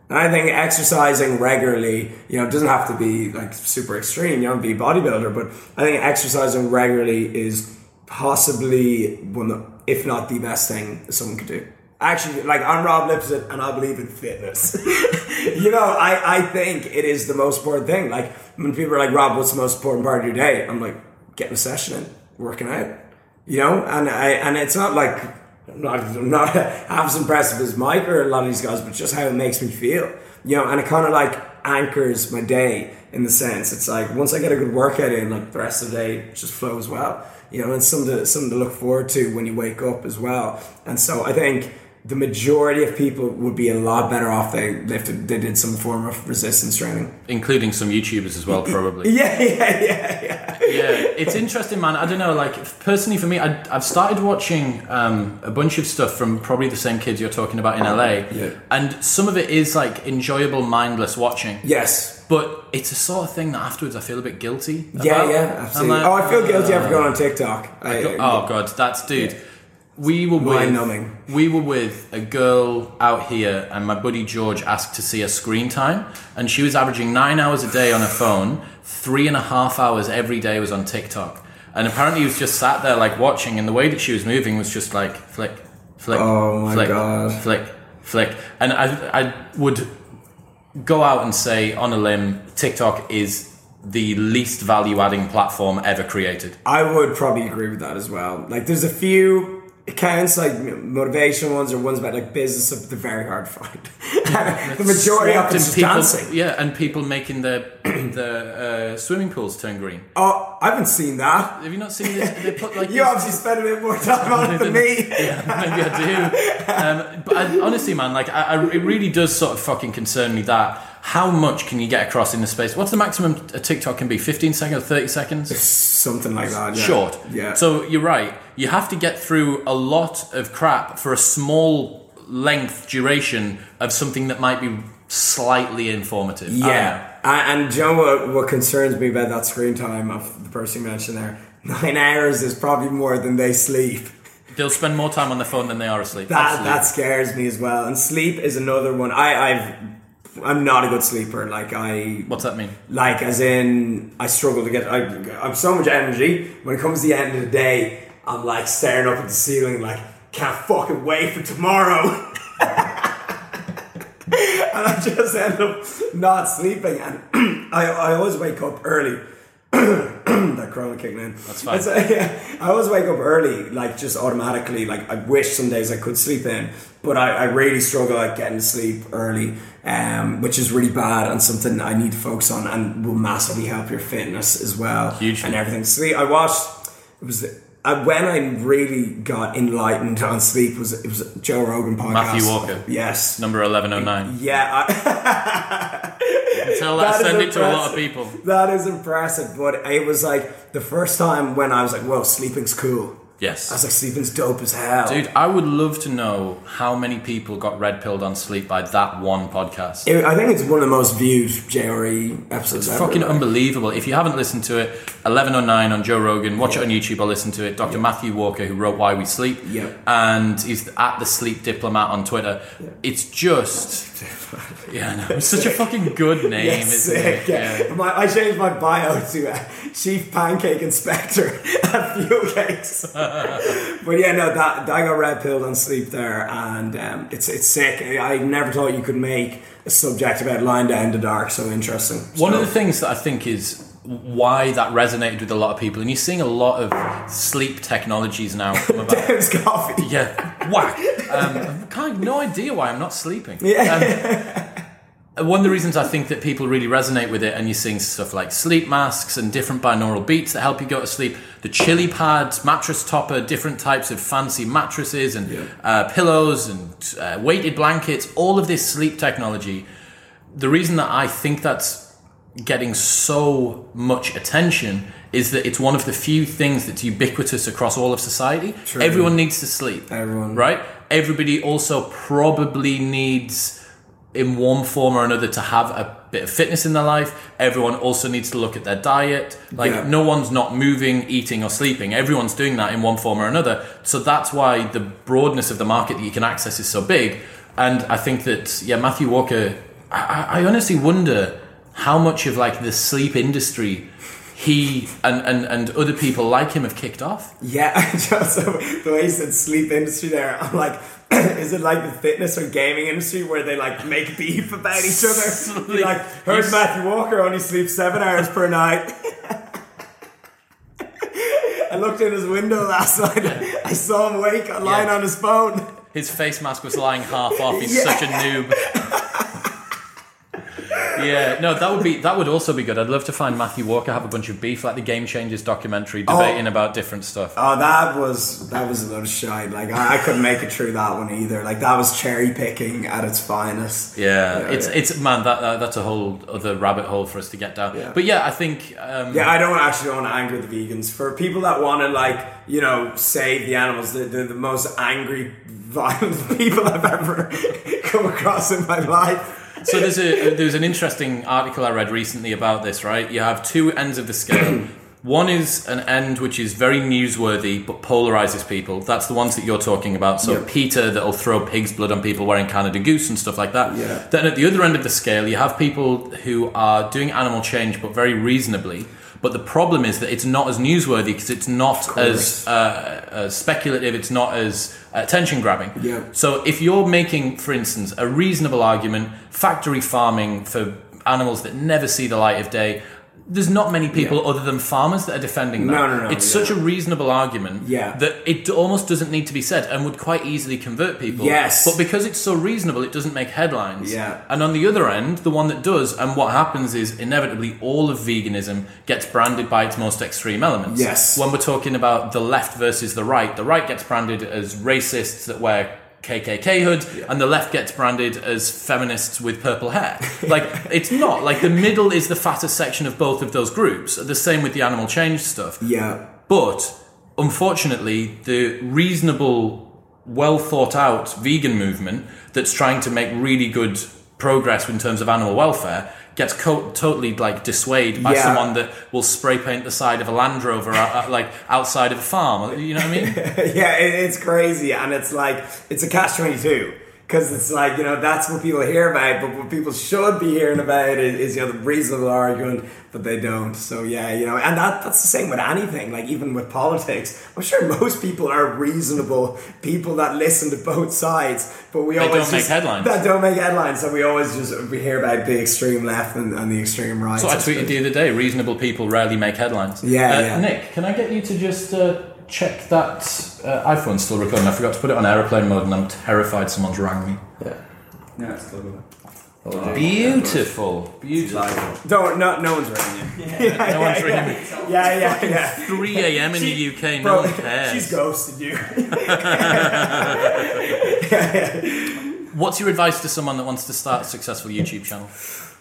I think exercising regularly, you know, doesn't have to be like super extreme. You don't be a bodybuilder, but I think exercising regularly is possibly one of, if not the best thing someone could do. Actually, like I'm Rob Lipsett and I believe in fitness. [laughs] you know, I, I think it is the most important thing. Like when people are like, Rob, what's the most important part of your day? I'm like, getting a session in, working out. You know, and I and it's not like not I'm not [laughs] half as impressive as Mike or a lot of these guys, but just how it makes me feel. You know, and it kind of like anchors my day in the sense it's like once I get a good workout in, like the rest of the day just flows well. You know, and something to, something to look forward to when you wake up as well. And so I think the majority of people would be a lot better off they lifted they did some form of resistance training including some youtubers as well probably yeah [laughs] yeah yeah yeah yeah it's interesting man i don't know like personally for me I, have started watching um, a bunch of stuff from probably the same kids you're talking about in la yeah. and some of it is like enjoyable mindless watching yes but it's a sort of thing that afterwards I feel a bit guilty. About. Yeah, yeah, absolutely. Like, oh, I feel guilty after going on TikTok. I, I, oh god, that's dude. Yeah we were with we were with a girl out here, and my buddy George asked to see her screen time, and she was averaging nine hours a day on her phone. Three and a half hours every day was on TikTok, and apparently he was just sat there like watching, and the way that she was moving was just like flick, flick, oh my flick, God. flick, flick, and I I would go out and say on a limb, TikTok is the least value adding platform ever created. I would probably agree with that as well. Like, there's a few accounts like motivation ones or ones about like business they're very hard to find [laughs] the majority of it's people, dancing yeah and people making the [clears throat] the uh, swimming pools turn green oh I haven't seen that have you not seen this they put like [laughs] you obviously spend a bit more time on it than me [laughs] yeah maybe I do um, but I, honestly man like I, I, it really does sort of fucking concern me that how much can you get across in the space? What's the maximum a TikTok can be? 15 seconds, 30 seconds? Something like that. Yeah. Short. Yeah. So you're right. You have to get through a lot of crap for a small length duration of something that might be slightly informative. Yeah. And, and you know what, what concerns me about that screen time of the person you mentioned there? [laughs] Nine hours is probably more than they sleep. [laughs] They'll spend more time on the phone than they are asleep. That that scares me as well. And sleep is another one. I, I've I'm not a good sleeper. Like I. What's that mean? Like as in, I struggle to get. I, I'm so much energy. When it comes to the end of the day, I'm like staring up at the ceiling, like can't fucking wait for tomorrow. [laughs] and I just end up not sleeping, and [clears throat] I, I always wake up early. [clears throat] that corona kicking in. That's fine. Uh, [laughs] yeah, I always wake up early, like just automatically. Like I wish some days I could sleep in, but I, I really struggle at getting to sleep early, um, which is really bad and something I need to focus on and will massively help your fitness as well. Huge and everything. Sleep. I watched. It was. Uh, when I really got enlightened on sleep was it was Joe Rogan podcast. Matthew Walker. Yes. Number eleven oh nine. Yeah. I [laughs] Tell that, send it to a lot of people. That is impressive. But it was like the first time when I was like, "Well, sleeping's cool." Yes. I was like, sleeping's dope as hell. Dude, I would love to know how many people got red pilled on sleep by that one podcast. It, I think it's one of the most viewed JRE episodes it's ever. fucking unbelievable. If you haven't listened to it, 1109 on Joe Rogan, watch yeah. it on YouTube or listen to it. Dr. Yeah. Matthew Walker, who wrote Why We Sleep, yeah. and he's at the Sleep Diplomat on Twitter. Yeah. It's just. [laughs] Yeah, no, it's such a fucking good [laughs] name, yes, isn't it? Yeah. My, I changed my bio to uh, Chief Pancake Inspector [laughs] at Fuel Cakes. [laughs] but yeah, no, that, I got red pilled on sleep there, and um, it's it's sick. I never thought you could make a subject about lying down in the dark so interesting. One of the things that I think is why that resonated with a lot of people, and you're seeing a lot of sleep technologies now come [laughs] about. Dave's coffee. Yeah, whack. Um, kind of no idea why I'm not sleeping. Yeah. Um, [laughs] one of the reasons I think that people really resonate with it, and you're seeing stuff like sleep masks and different binaural beats that help you go to sleep, the chili pads, mattress topper, different types of fancy mattresses and yeah. uh, pillows and uh, weighted blankets, all of this sleep technology. The reason that I think that's getting so much attention is that it's one of the few things that's ubiquitous across all of society. True. Everyone needs to sleep. Everyone. Right? Everybody also probably needs in one form or another to have a bit of fitness in their life. Everyone also needs to look at their diet. Like Yeah. no one's not moving, eating, or sleeping. Everyone's doing that in one form or another. So that's why the broadness of the market that you can access is so big. And I think that yeah, Matthew Walker. I, I honestly wonder how much of like the sleep industry he and, and, and other people like him have kicked off. Yeah, [laughs] just the way you said sleep industry there, I'm like, [clears throat] is it like the fitness or gaming industry where they like make beef about each other? [laughs] You're like, heard Matthew Walker only sleeps seven hours per night. [laughs] I looked in his window last night. I saw him wake lying Yeah. on his phone. His face mask was lying half off. He's [laughs] Yeah. such a noob. Yeah, no, that would be that would also be good. I'd love to find Matthew Walker have a bunch of beef, like the Game Changers documentary, debating about different stuff. Oh, that was that was a lot of shite. Like I, I couldn't make it through that one either. Like that was cherry picking at its finest. Yeah, Yeah, it's yeah. it's man that, that that's a whole other rabbit hole for us to get down. Yeah. But yeah, I think um, Yeah, I don't actually don't want to anger the vegans. For people that want to like, you know, save the animals, they're, they're the most angry, [laughs] violent people I've ever [laughs] come across in my life. So there's a uh, there's an interesting article I read recently about this. Right, you have two ends of the scale. [clears throat] One is an end which is very newsworthy but polarizes people. That's the ones that you're talking about. So Yeah. PETA that'll throw pig's blood on people wearing Canada Goose and stuff like that. Yeah. Then at the other end of the scale, you have people who are doing animal change but very reasonably. But the problem is that it's not as newsworthy because it's not as uh, uh, speculative. It's not as attention grabbing. Yeah. So if you're making, for instance, a reasonable argument, factory farming for animals that never see the light of day, there's not many people other than farmers that are defending that. No, no, no, It's yeah. such a reasonable argument Yeah. that it almost doesn't need to be said and would quite easily convert people. Yes. But because it's so reasonable, it doesn't make headlines. Yeah. And on the other end, the one that does, and what happens is inevitably all of veganism gets branded by its most extreme elements. Yes. When we're talking about the left versus the right, the right gets branded as racists that wear KKK hood, and the left gets branded as feminists with purple hair. Like, it's not. Like, the middle is the fattest section of both of those groups. The same with the animal change stuff. Yeah. But unfortunately, the reasonable, well thought out vegan movement that's trying to make really good progress in terms of animal welfare gets co- totally like dissuaded by Yeah. someone that will spray paint the side of a Land Rover out, like outside of a farm. You know what I mean? [laughs] yeah, it, it's crazy, and it's like it's a catch twenty two because it's like you know that's what people hear about, but what people should be hearing about is, is you know the reasonable argument, but they don't. So yeah, you know, and that that's the same with anything, like even with politics. I'm sure most people are reasonable people that listen to both sides, but we They always don't make just- headlines. That don't make headlines, so we always just we hear about the extreme left and, and the extreme right. So I tweeted the other day: reasonable people rarely make headlines. Yeah, Uh, yeah. Nick, can I get you to just uh, check that uh, iPhone's still recording? I forgot to put it on aeroplane mode, and I'm terrified someone's rang me. Yeah, Yeah, it's still good. Beautiful, beautiful. Don't no no one's ringing you. [laughs] Yeah, [laughs] No one's yeah, ringing me. Yeah, yeah, yeah. 3 a.m. in the UK, no one [laughs] cares. she's ghosted you. What's your advice to someone that wants to start a successful YouTube channel?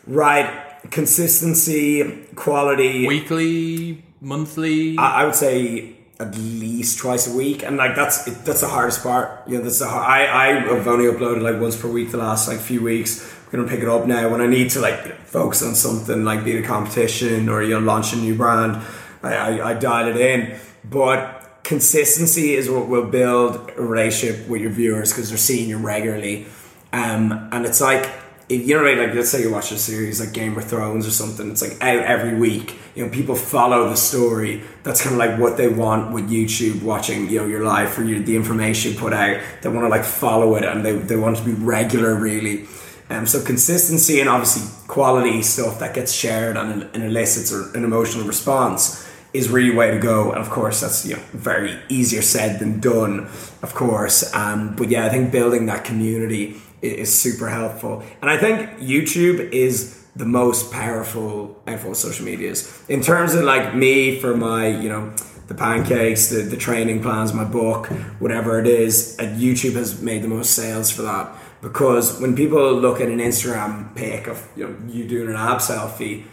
right, consistency, quality. Weekly, monthly? I, I would say at least twice a week, and like that's it, that's the hardest part. You know, that's the har- I I have only uploaded like once per week the last like few weeks. I'm gonna pick it up now when I need to like focus on something like be it a competition or you know launch a new brand. I, I, I dial it in, but consistency is what will build a relationship with your viewers because they're seeing you regularly. Um, and it's like you know, right, like let's say you watch a series like Game of Thrones or something. It's like out every week. You know, people follow the story. That's kind of like what they want with YouTube. Watching, you know, your life or your, the information put out. They want to like follow it, and they they want to be regular, really. Um, so consistency and obviously quality stuff that gets shared and, and elicits an emotional response is really way to go. And of course, that's you know very easier said than done, of course. Um, but yeah, I think building that community i- is super helpful. And I think YouTube is the most powerful of social medias in terms of like me for my you know the pancakes, the, the training plans, my book, whatever it is. And YouTube has made the most sales for that because when people look at an Instagram pic of you know you doing an ab selfie,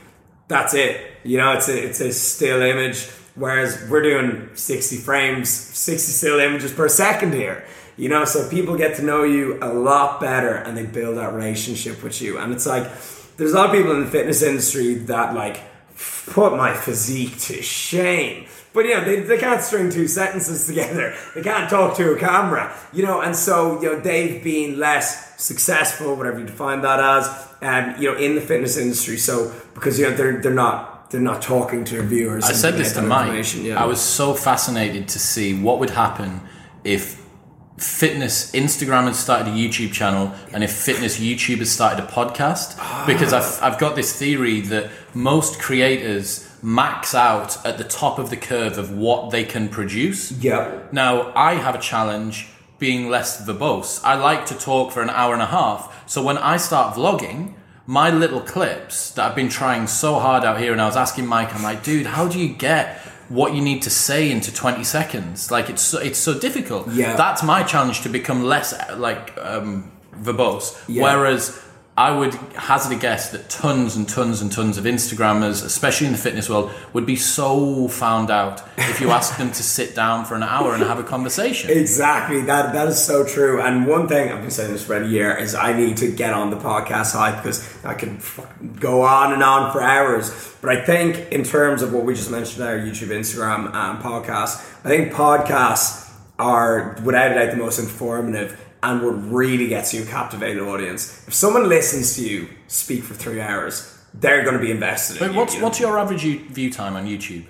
that's it. You know, it's a it's a still image. Whereas we're doing sixty frames, sixty still images per second here. You know, so people get to know you a lot better and they build that relationship with you. And it's like there's a lot of people in the fitness industry that like put my physique to shame. But you know, they, they can't string two sentences together. They can't talk to a camera. You know, and so you know, they've been less successful, whatever you define that as, and you know, in the fitness industry. So because you know they're they're not they're not talking to their viewers. I said this to Mike. Yeah. I was so fascinated to see what would happen if fitness Instagram had started a YouTube channel and if fitness YouTube had started a podcast. Because I've, I've got this theory that most creators max out at the top of the curve of what they can produce. yeah. Now, I have a challenge being less verbose. I like to talk for an hour and a half. So when I start vlogging, my little clips that I've been trying so hard out here, and I was asking Mike, I'm like, dude, how do you get what you need to say into 20 seconds? Like, it's so, it's so difficult. Yeah. That's my challenge to become less like um, verbose. Yeah. Whereas I would hazard a guess that tons and tons and tons of Instagrammers, especially in the fitness world, would be so found out if you asked them to sit down for an hour and have a conversation. Exactly. That that is so true. And one thing I've been saying this for a year is I need to get on the podcast hype because I can go on and on for hours. But I think in terms of what we just mentioned there, YouTube, Instagram, and podcasts, I think podcasts are without a doubt the most informative and what really gets you a captivated audience. If someone listens to you speak for three hours, they're going to be invested But you, what's you know? what's your average view time on YouTube?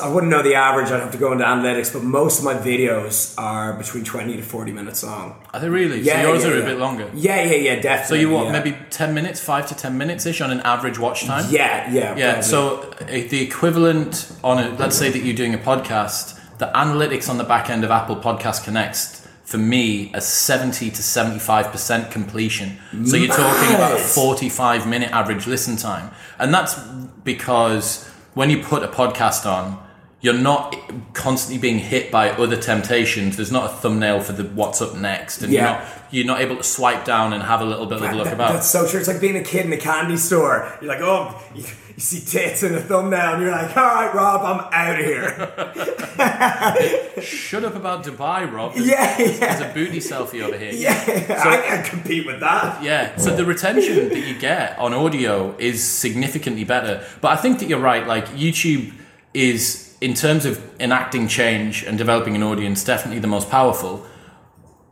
I wouldn't know the average. I'd have to go into analytics, but most of my videos are between twenty to forty minutes long. Are they really? Yeah, so yours yeah, are yeah. a bit longer. Yeah, yeah, yeah, definitely. So you what? yeah. Maybe ten minutes, five to ten minutes ish on an average watch time. Yeah, yeah, Yeah. probably. So the equivalent on a let's say that you're doing a podcast, the analytics on the back end of Apple Podcast Connects for me a 70 to 75% completion. So you're talking about a 45 minute average listen time. And that's because when you put a podcast on, you're not constantly being hit by other temptations. There's not a thumbnail for the what's up next, and Yeah. you're, not, you're not able to swipe down and have a little bit of a look That- about. That's so true. It's like being a kid in a candy store. You're like, oh, you, you see tits in a thumbnail, and you're like, all right, Rob, I'm out of here. [laughs] Shut up about Dubai, Rob. There's, yeah, there's a booty selfie over here. yeah. I can't compete with that. Yeah, so the retention that you get on audio is significantly better. But I think that you're right. Like YouTube is, in terms of enacting change and developing an audience, definitely the most powerful.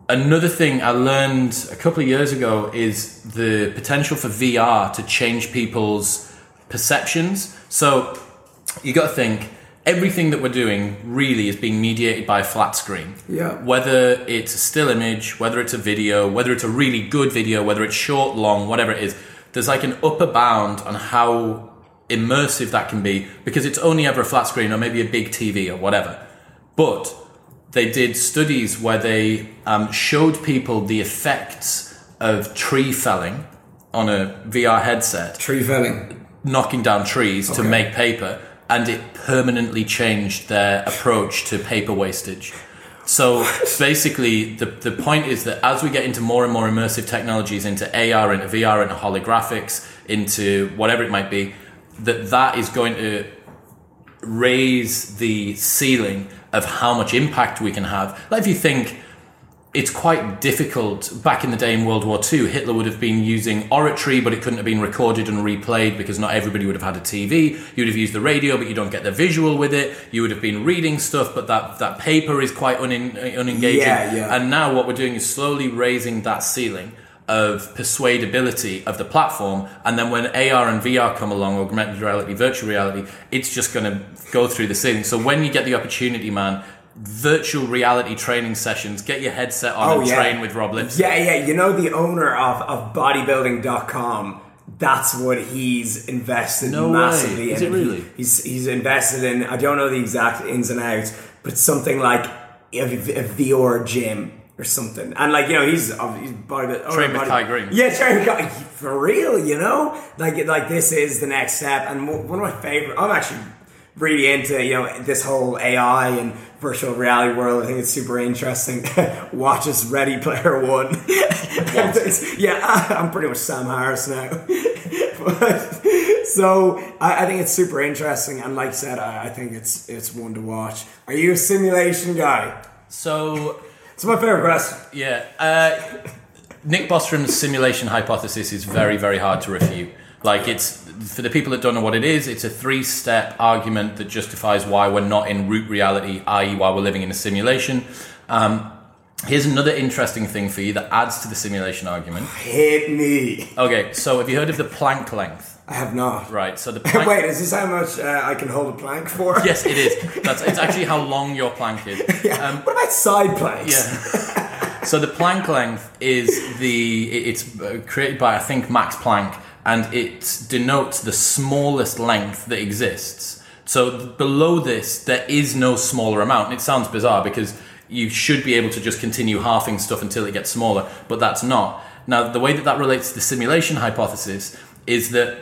Another thing I learned a couple of years ago is the potential for VR to change people's perceptions. So you got to think everything that we're doing really is being mediated by a flat screen. Yeah. Whether it's a still image, whether it's a video, whether it's a really good video, whether it's short, long, whatever it is, there's like an upper bound on how immersive that can be because it's only ever a flat screen or maybe a big TV or whatever. But they did studies where they um, showed people the effects of tree felling on a VR headset Tree felling. knocking down trees to make paper, and it permanently changed their approach to paper wastage. So basically, the, the point is that as we get into more and more immersive technologies, into AR, into VR, into holographics, into whatever it might be, that that is going to raise the ceiling of how much impact we can have. Like if you think it's quite difficult. Back in the day in World War II, Hitler would have been using oratory, but it couldn't have been recorded and replayed because not everybody would have had a TV. You would have used the radio, but you don't get the visual with it. You would have been reading stuff, but that, that paper is quite unin, uh, unengaging. Yeah, yeah. And now what we're doing is slowly raising that ceiling of persuadability of the platform. And then when AR and VR come along, augmented reality, virtual reality, it's just going to go through the ceiling. So when you get the opportunity, man, virtual reality training sessions, get your headset on Oh, and yeah. train with Rob Lips. Yeah, yeah. You know the owner of, of bodybuilding.com. That's what he's invested No way. massively Is in. it really? He's he's invested in. I don't know the exact ins and outs, but something like a, a VR gym or something. And like you know, he's, he's bodybuilding. Oh, train with Kai Greene. Yeah, train with Kai for real. You know, like like this is the next step. And one of my favorite. I'm actually really into you know this whole AI and virtual reality world. I think it's super interesting. [laughs] Watch us Ready Player One. [laughs] yeah, [laughs] I'm pretty much Sam Harris now. But- so I, I think it's super interesting, and like I said, I, I think it's it's one to watch. Are you a simulation guy? So, It's my favorite question. yeah. Uh, Nick Bostrom's simulation hypothesis is very, very hard to refute. Like, it's for the people that don't know what it is, it's a three step argument that justifies why we're not in root reality, i.e., why we're living in a simulation. Um, here's another interesting thing for you that adds to the simulation argument. Hit me. Okay, so have you heard of the Planck length? I have not. Right. So the [laughs] plank. Wait, is this how much uh, I can hold a plank for? [laughs] Yes, it is. [laughs] That's it's actually how long your plank is. Yeah. what about side planks? Yeah. so the Planck length is the it- it's uh, created by I think Max Planck, and it denotes the smallest length that exists. So below this, there is no smaller amount. And it sounds bizarre because you should be able to just continue halving stuff until it gets smaller, but that's not. Now, the way that that relates to the simulation hypothesis is that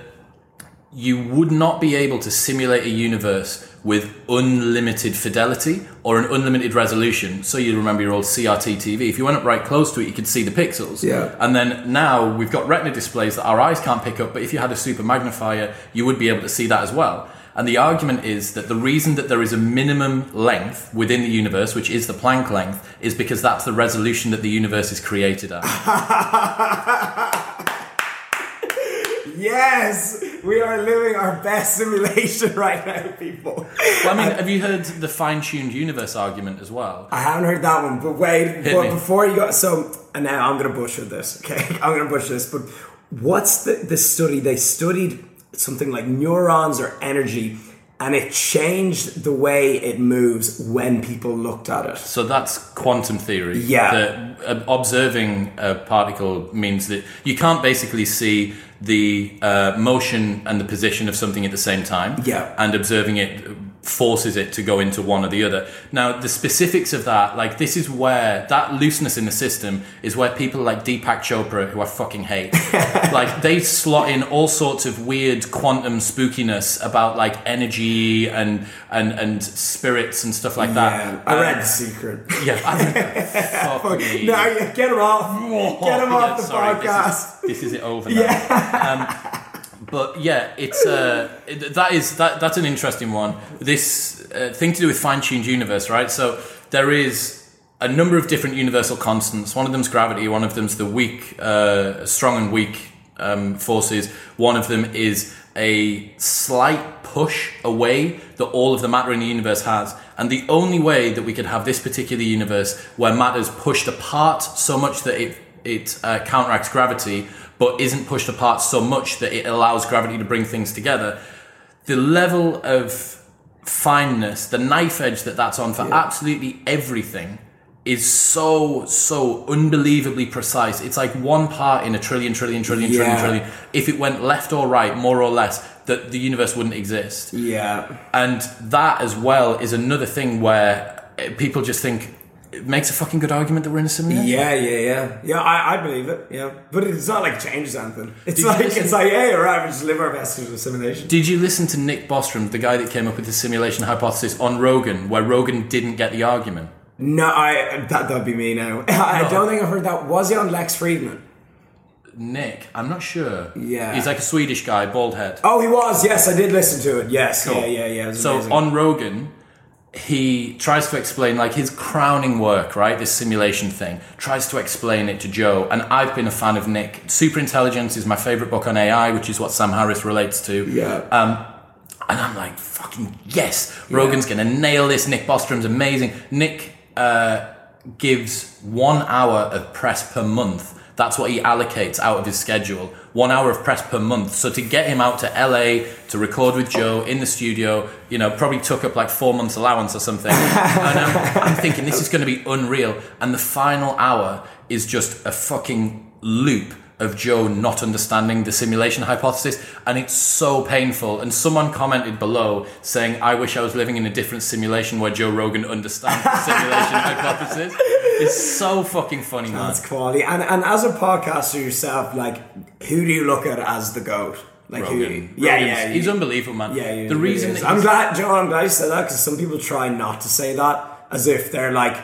you would not be able to simulate a universe with unlimited fidelity or an unlimited resolution. So you remember your old CRT TV. If you went up right close to it, you could see the pixels. Yeah. And then now we've got retina displays that our eyes can't pick up, but if you had a super magnifier, you would be able to see that as well. And the argument is that the reason that there is a minimum length within the universe, which is the Planck length, is because that's the resolution that the universe is created at. [laughs] Yes, we are living our best [laughs] simulation right now, people. Well, I mean, have you heard the fine-tuned universe argument as well? I haven't heard that one, but wait, but before you go, so and now I'm gonna butcher this. Okay, [laughs] I'm gonna butcher this. But what's the the study? They studied something like neurons or energy, and it changed the way it moves when people looked at it. So that's quantum theory. Yeah. That uh, observing a particle means that you can't basically see the uh, motion and the position of something at the same time. Yeah. And observing it forces it to go into one or the other. Now, the specifics of that, like this is where that looseness in the system is where people like Deepak Chopra, who I fucking hate, [laughs] like they slot in all sorts of weird quantum spookiness about like energy and and and spirits and stuff like that. Yeah, I read Um, the secret. yeah, I [laughs] fuck me. No, get him off. Get him [laughs] Yeah, off the sorry, podcast. This is, this is it over now. Um, but yeah, it's uh, that is that that's an interesting one. This uh, thing to do with fine-tuned universe, right? So there is a number of different universal constants. One of them's gravity. One of them's the weak, uh, strong and weak um, forces. One of them is a slight push away that all of the matter in the universe has. And the only way that we could have this particular universe where matter's pushed apart so much that it it uh, counteracts gravity, but isn't pushed apart so much that it allows gravity to bring things together. The level of fineness, the knife edge that that's on for absolutely everything is so, so unbelievably precise. It's like one part in a trillion, trillion, trillion, trillion, Yeah. trillion. If it went left or right, more or less, that the universe wouldn't exist. Yeah. And that as well is another thing where people just think it makes a fucking good argument that we're in a simulation. Yeah, yeah, yeah, yeah. I, I believe it. Yeah, but it's not like it changes anything. It's Did like listen- it's like, hey, alright, we just live our best through the simulation. Did you listen to Nick Bostrom, the guy that came up with the simulation hypothesis on Rogan, where Rogan didn't get the argument? No, I that that'd be me now. [laughs] I No. don't think I've heard that. Was he on Lex Fridman? Nick, I'm not sure. Yeah. He's like a Swedish guy, bald head. Oh, he was. Yes, I did listen to it. Yes, Cool. yeah, yeah, yeah. it So amazing. on Rogan, he tries to explain like his crowning work, right? This simulation thing. Tries to explain it to Joe, and I've been a fan of Nick. Super Intelligence is my favorite book on AI, which is what Sam Harris relates to. Yeah. Um, and I'm like, fucking yes, Rogan's gonna nail this. Nick Bostrom's amazing. Nick uh, gives one hour of press per month. That's what he allocates out of his schedule. One hour of press per month. So to get him out to LA to record with Joe in the studio, you know, probably took up like four months' allowance or something. [laughs] and I'm, I'm thinking this is going to be unreal. And the final hour is just a fucking loop of Joe not understanding the simulation hypothesis, and it's so painful. And someone commented below saying, "I wish I was living in a different simulation where Joe Rogan understands the simulation [laughs] hypothesis." It's so fucking funny, man. That's quality. And and as a podcaster yourself, like, who do you look at as the goat? Like Rogan. who? Yeah, Rogan's- yeah. he's unbelievable, man. Yeah, yeah, the reason is. I'm glad, John, I'm glad you said that because some people try not to say that as if they're like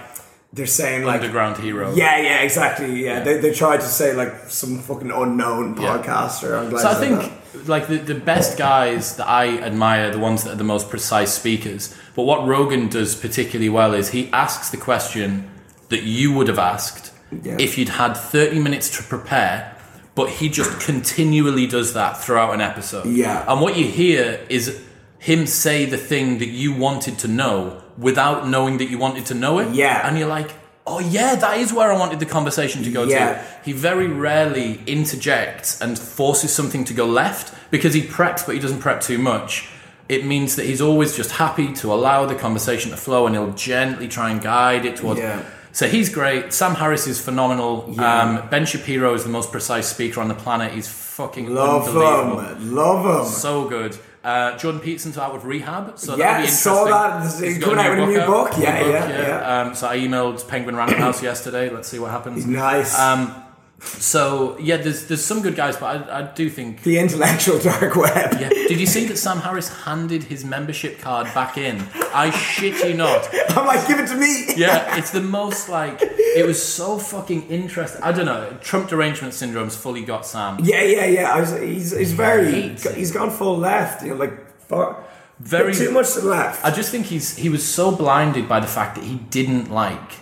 they're saying like underground hero. Yeah, yeah, exactly. Yeah, They, they try to say like some fucking unknown Yeah. podcaster. I'm glad So I think like the, the best guys that I admire, the ones that are the most precise speakers. But what Rogan does particularly well is he asks the question that you would have asked Yeah. if you'd had 30 minutes to prepare, but he just continually does that throughout an episode. Yeah. And what you hear is him say the thing that you wanted to know without knowing that you wanted to know it. Yeah. And you're like, Oh yeah, that is where I wanted the conversation to go Yeah. to. He very rarely interjects and forces something to go left because he preps, but he doesn't prep too much. It means that he's always just happy to allow the conversation to flow, and he'll gently try and guide it towards. Yeah. So he's great. Sam Harris is phenomenal. Yeah. Um, ben Shapiro is the most precise speaker on the planet. He's fucking Love him. Love him. So good. Uh, Jordan Peterson's out with rehab, so Yeah, that'll be saw that. He's he's coming out with a new book. New Yeah, yeah, yeah. Um, so I emailed Penguin Random House [coughs] yesterday. Let's see what happens. Nice. Um, so yeah, there's there's some good guys, but I, I do think. the intellectual dark web. Yeah. Did you see that Sam Harris handed his membership card back in? I shit you not. [laughs] I'm like, give it to me. Yeah, it's the most like it was so fucking interesting. I don't know. Trump derangement syndrome's fully got Sam. Yeah, yeah, yeah. I was, he's he's very he's gone full left. You know, like far, Very- too much to the left. I just think he's he was so blinded by the fact that he didn't like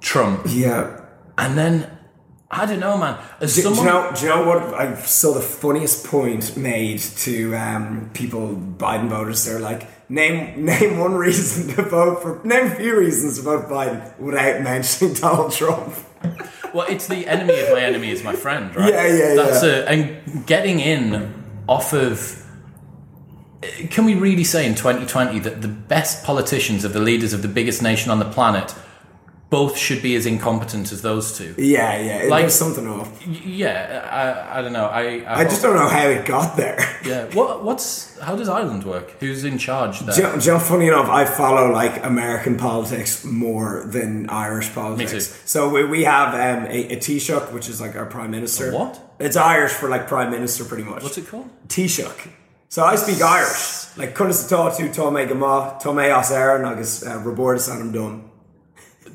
Trump, yeah. and then I don't know, man. As Do, do you know? Do you know what? I saw the funniest point made to um, people, Biden voters. They're like, name [laughs] name one reason to vote for. Name a few reasons to vote Biden without mentioning [laughs] Donald Trump. well, it's the enemy of my enemy is my friend, right? Yeah, yeah, That's yeah. A, and getting in off of. Can we really say in 2020 that the best politicians of the leaders of the biggest nation on the planet both should be as incompetent as those two? Yeah, yeah. Like- something off. Yeah, I, I don't know. I I, I just don't know how it got there. [laughs] Yeah, what what's how does Ireland work? Who's in charge there? Do you, do you know, funny enough, I follow like American politics more than Irish politics. too. So we, we have um, a, a Taoiseach, which is like our prime minister. what? It's Irish for like prime minister, pretty much. What's it called? Taoiseach. So I speak Irish. Like, Cunas Tatu, Tome Gama, Tome Os Aaron, agus uh, Roborda Sanam Dun.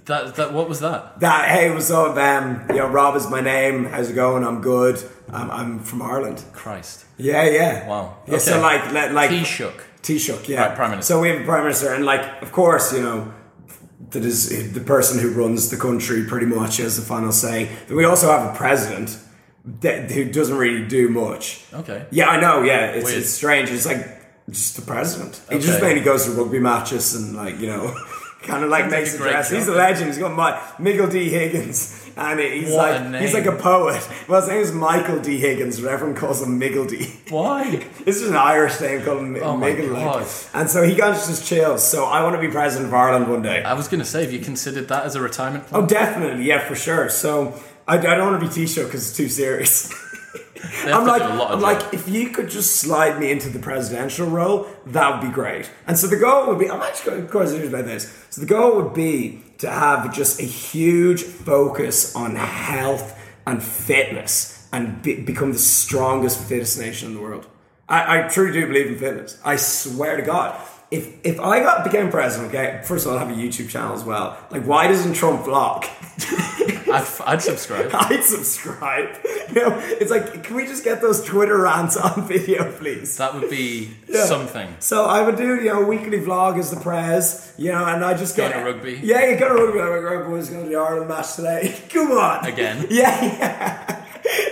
That that what was that? That, hey, what's up? Um, you know, Rob is my name. How's it going? I'm good. Um, I'm from Ireland. Christ. Yeah, yeah. Wow. Yeah, so Okay. like, le- like. Taoiseach. Taoiseach, yeah. Right, Prime Minister. So we have a Prime Minister, and like, of course, you know, that is the person who runs the country pretty much has the final say. We also have a President that, who doesn't really do much. Okay. Yeah, I know. Yeah, it's, Weird. it's strange. It's like just the president. He just mainly goes to rugby matches and like you know, kind of like Sounds like makes a dress. He's a legend. He's got my Miguel D Higgins, and he's What like he's like a poet. Well, his name is Michael D Higgins, Reverend calls him Miguel [laughs] D. Why? This is an Irish name called Mi- Oh my like. And so he got just chills. So I want to be president of Ireland one day. I was going to say, have you considered that as a retirement oh, plan? Oh, definitely, yeah, for sure. So I, I don't want to be Taoiseach because it's too serious. [laughs] I'm like, do a lot of I'm like, if you could just slide me into the presidential role, that would be great. And so the goal would be, I'm actually quite serious about this. So the goal would be to have just a huge focus on health and fitness and be, become the strongest, fittest nation in the world. I, I truly do believe in fitness. I swear to God. If, if I got became president, okay, first of all, I have a YouTube channel as well. Like, why doesn't Trump vlog? [laughs] [laughs] I'd, I'd subscribe. [laughs] I'd subscribe. You know, it's like, can we just get those Twitter rants on video, please? That would be [laughs] Yeah. something. So I would do, you know, a weekly vlog as the prez, you know, and I just Going to rugby? Yeah, you go to rugby. I'm like, right, boys, going to the Ireland match today. Come on, Again? Yeah, yeah.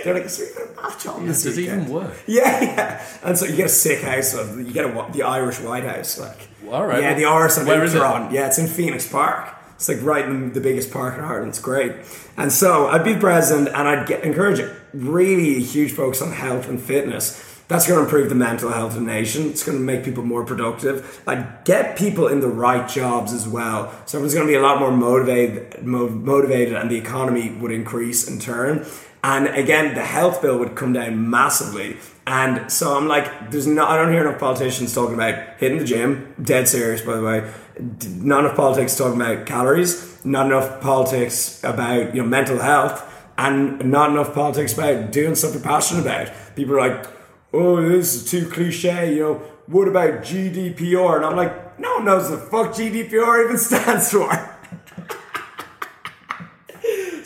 They're like, is there a match on this Does it weekend?" even work? Yeah, yeah. And so you get a sick house. Of, you get a, the Irish White House, like. All right. Yeah, the Irish on Where is it? Uachtaráin. Yeah, it's in Phoenix Park. It's like right in the biggest park in Ireland. It's great. And so I'd be president and I'd get, encourage it. Really huge focus on health and fitness. That's going to improve the mental health of the nation. It's going to make people more productive. I'd get people in the right jobs as well. So everyone's going to be a lot more motivated, mo- motivated and the economy would increase in turn. And again, the health bill would come down massively. And so I'm like, there's no, I don't hear enough politicians talking about hitting the gym. Dead serious, by the way. Not enough politics talking about calories. Not enough politics about you know mental health, and not enough politics about doing stuff you're passionate about. People are like, oh, this is too cliche. You know, what about GDPR? And I'm like, no one knows the fuck GDPR even [laughs] stands for. [laughs]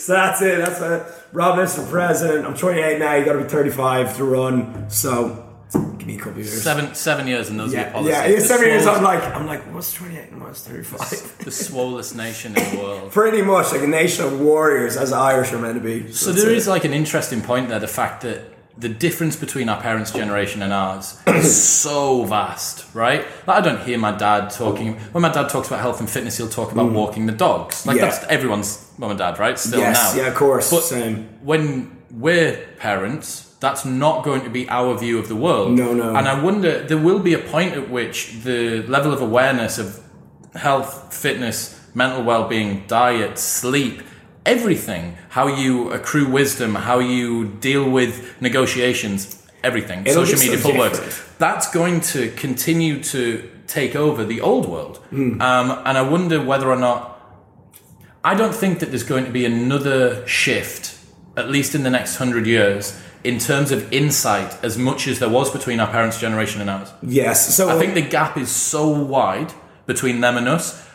So that's it. That's what Rob is for president. I'm 28 now. You got to be 35 to run. So give me a couple of years. Seven seven years and those are yeah, your policies. yeah. The seven years, I'm like, I'm like, what's 28 and what's 35? the swollest nation in the world. [laughs] Pretty much like a nation of warriors, as Irish are meant to be. So that's there it. is like an interesting point there, the fact that the difference between our parents' generation and ours [coughs] is so vast, right? Like, I don't hear my dad talking. When my dad talks about health and fitness, he'll talk about walking the dogs. Like Mm. Yeah. that's everyone's mum and dad, right? Still Yes, now. yeah, of course, But same. when we're parents, that's not going to be our view of the world. No, no. And I wonder, there will be a point at which the level of awareness of health, fitness, mental well-being, diet, sleep, everything, how you accrue wisdom, how you deal with negotiations, everything, It'll social media, full works. That's going to continue to take over the old world. Hmm. Um, and I wonder whether or not I don't think that there's going to be another shift, at least in the next hundred years, in terms of insight as much as there was between our parents' generation and ours. Yes. So I think the gap is so wide between them and us.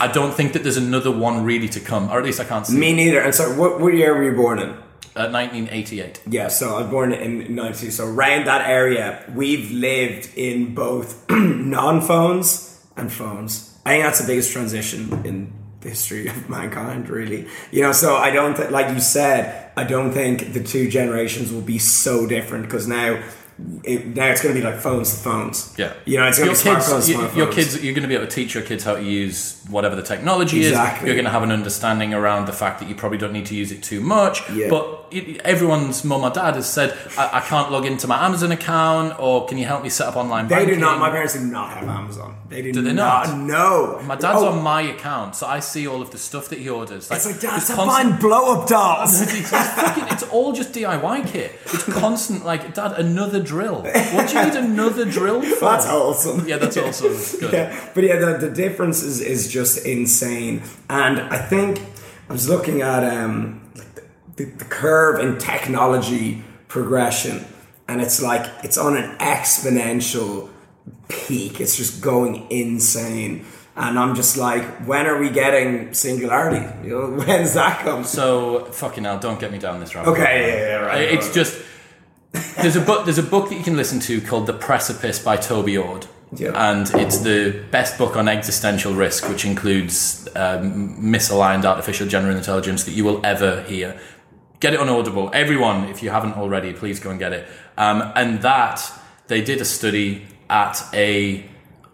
I don't think that there's another one really to come, or at least I can't see. me neither. And so, what, what year were you born in? Uh, 1988. Yeah, so I was born in 92. So around that area, we've lived in both [clears throat] non-phones and phones. I think that's the biggest transition in the history of [laughs] mankind, really. You know, so I don't think, like you said, I don't think the two generations will be so different because now, it, now it's going to be like phones to phones. Yeah, you know, it's going your to be kids. smartphones. you- your kids. You're going to be able to teach your kids how to use whatever the technology Exactly. is. You're going to have an understanding around the fact that you probably don't need to use it too much. Yeah. But everyone's mum or dad has said, I, I can't log into my Amazon account, or can you help me set up online They banking? do not. My parents do not have Amazon. They do, Do they not? No. My dad's Oh, on my account, so I see all of the stuff that he orders. It's like, Dad, constant- buying blow up dolls. it's, it's fucking- it's all just DIY kit. It's constant, like, Dad, another drill. What do you need another drill [laughs] for? That's awesome. Yeah, that's awesome. good. yeah, but yeah, the, the difference is, is just insane. And I think I was looking at um, like the, the, curve in technology progression, and it's like it's on an exponential peak. It's just going insane. And I'm just like, when are we getting singularity? You know, [laughs] when's that come? So, fucking hell, don't get me down this road. Okay, yeah, yeah, right. It's just there's a book. There's a book that you can listen to called "The Precipice" by Toby Ord, Yeah. and it's the best book on existential risk, which includes um, misaligned artificial general intelligence that you will ever hear. Get it on Audible, everyone. If you haven't already, please go and get it. Um, and that they did a study at a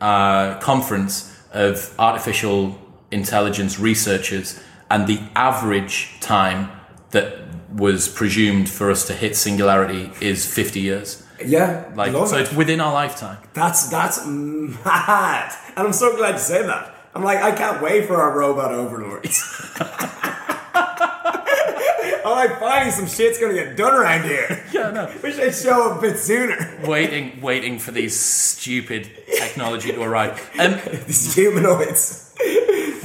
uh, conference of artificial intelligence researchers, and the average time that was presumed for us to hit singularity is 50 years. yeah, Like, so it. it's within our lifetime. That's that's mad, and I'm so glad to say that. I'm like, I can't wait for our robot overlords. [laughs] I'm like, finally, some shit's gonna get done around here. [laughs] Yeah, no. Wish they'd show up a bit sooner. Waiting, waiting for these stupid technology to arrive. Um, [laughs] These humanoids.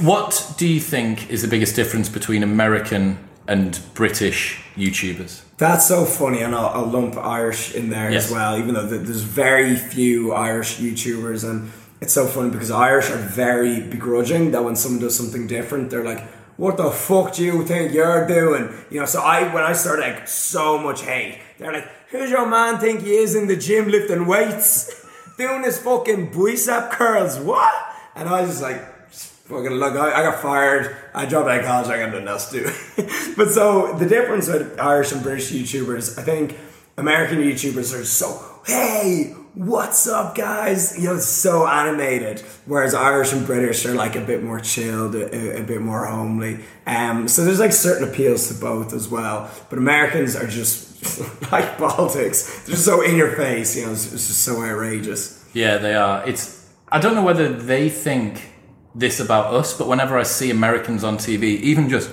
what do you think is the biggest difference between American and British YouTubers? That's so funny, and I'll, I'll lump Irish in there Yes. as well, even though there's very few Irish YouTubers, and it's so funny because Irish are very begrudging that when someone does something different, they're like, "What the fuck do you think you're doing?" You know. So I, when I started, like, so much hate. They're like, "Who's your man think he is in the gym lifting weights, [laughs] doing his fucking bicep curls? What?" And I was just like. Fucking look, I, I got fired. I dropped out of college. I got nothing else to do. [laughs] but so the difference with Irish and British YouTubers, I think American YouTubers are so hey, what's up, guys? You know, so animated. Whereas Irish and British are like a bit more chilled, a, a bit more homely. Um, so there's like certain appeals to both as well. But Americans are just [laughs] like politics. They're so in your face. You know, it's, it's just so outrageous. Yeah, they are. It's. I don't know whether they think this about us, but whenever I see Americans on TV, even just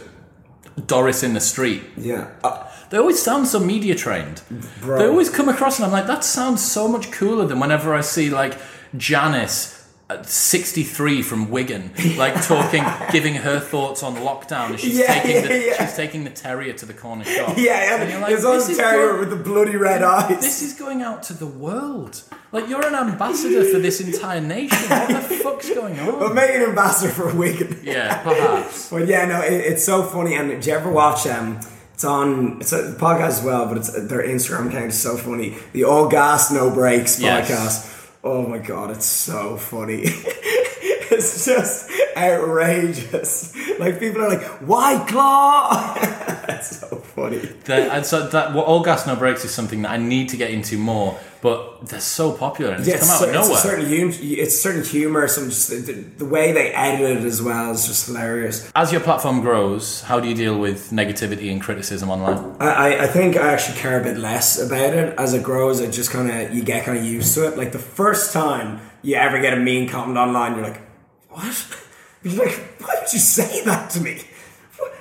Doris in the street, Yeah. Uh, they always sound so media trained. Bro. They always come across, and I'm like, that sounds so much cooler than whenever I see like Janice. at 63 from Wigan, like [laughs] talking, giving her thoughts on lockdown. as She's Yeah, taking the yeah, yeah. she's taking the terrier to the corner shop. [laughs] yeah, And and you're like, there's a is terrier go- with the bloody red eyes. This is going out to the world. Like you're an ambassador for this entire nation. What the fuck's going on? But make an ambassador for Wigan. Yeah, perhaps. [laughs] But yeah, no, it, it's so funny. And did you ever watch um? It's on. It's a podcast as well, but it's their Instagram account is so funny. The All Gas No Brakes Yes. podcast. Oh my god, it's so funny. [laughs] it's just outrageous. Like people are like, "White Claw." [laughs] it's so funny. The- and so that what all gas no brakes is something that I need to get into more, but they're so popular and it's Yeah, come out of it's a nowhere. certain hum- it's certain humor. Some just the, the, the way they edit it as well is just hilarious. As your platform grows, how do you deal with negativity and criticism online? I, I, I think I actually care a bit less about it as it grows. It just kind of you get kind of used to it. Like the first time you ever get a mean comment online, you're like, "What?" [laughs] You're like, "Why would you say that to me?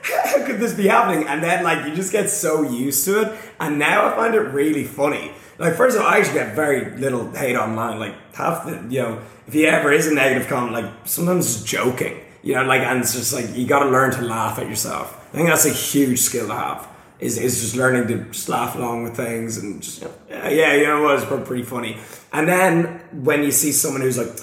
How [laughs] could this be happening?" And then like you just get so used to it, and now I find it really funny. Like first of all, I actually get very little hate online. Like half the you know, if you ever is a negative comment, like sometimes it's joking. You know, like and it's just like you got to learn to laugh at yourself. I think that's a huge skill to have is, is just learning to just laugh along with things and just yeah, yeah, you know, it was pretty funny. And then when you see someone who's like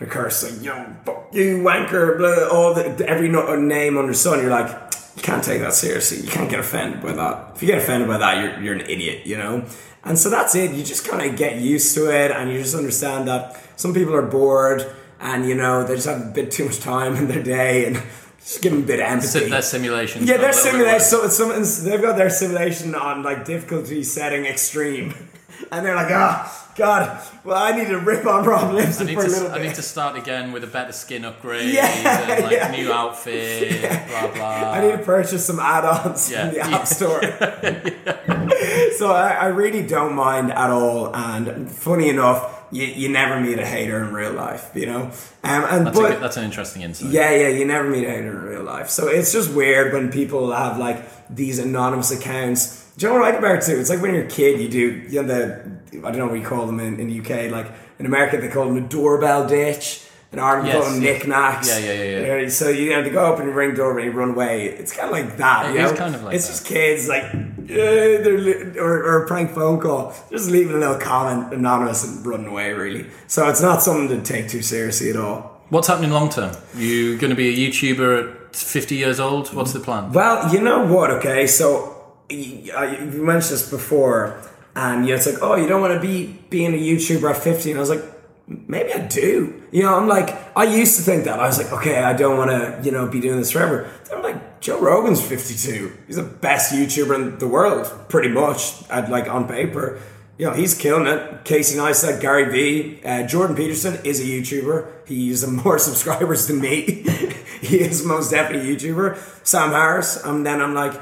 a curse, like you know, fuck you wanker blah, all the every no- name under sun you're like, you can't take that seriously. You can't get offended by that. If you get offended by that, you're you're an idiot, you know. And so that's it. You just kind of get used to it, and you just understand that some people are bored, and you know they just have a bit too much time in their day, and just give them a bit of empathy. Their simulations. Yeah, their simulation. So, some, they've got their simulation on like difficulty setting extreme, [laughs] and they're like, ah, God, well, I need to rip on Rob I Lipsett for a little to, I need to start again with a better skin upgrade Yeah, and like yeah. new outfit, blah blah. I need to purchase some add-ons Yeah. from the Yeah. App Store. [laughs] so I, I really don't mind at all. And funny enough, you, you never meet a hater in real life, you know. Um, and that's, a but good, that's an interesting insight. Yeah, yeah, you never meet a hater in real life. So it's just weird when people have like these anonymous accounts. Do you know what I like about it too? It's like when you're a kid, you do, you know, the, I don't know what you call them in, in the UK. Like in America, they call them a doorbell ditch. In Ireland, they call them yeah. knick-knacks. Yeah, yeah, yeah, yeah. So you know, they go up and ring the doorbell and you run away. It's kind of like that. It you is know? kind of like It's that. just kids like, yeah, they're li- or, or a prank phone call, just leaving a little comment anonymous and running away. Really. So it's not something to take too seriously at all. What's happening long term? You going to be a YouTuber at 50 years old? What's the plan? Well, you know what? Okay, so you mentioned this before, and you know, it's like, oh, you don't want to be being a YouTuber at fifty, and I was like, maybe I do. You know, I'm like, I used to think that. I was like, okay, I don't want to, you know, be doing this forever. Then I'm like, Joe Rogan's fifty two. He's the best YouTuber in the world, pretty much. At like on paper. You know, he's killing it. Casey Neistat, Gary Vee, uh, Jordan Peterson is a YouTuber. He's [laughs] more subscribers than me. [laughs] he is most definitely a YouTuber. Sam Harris. And then I'm like,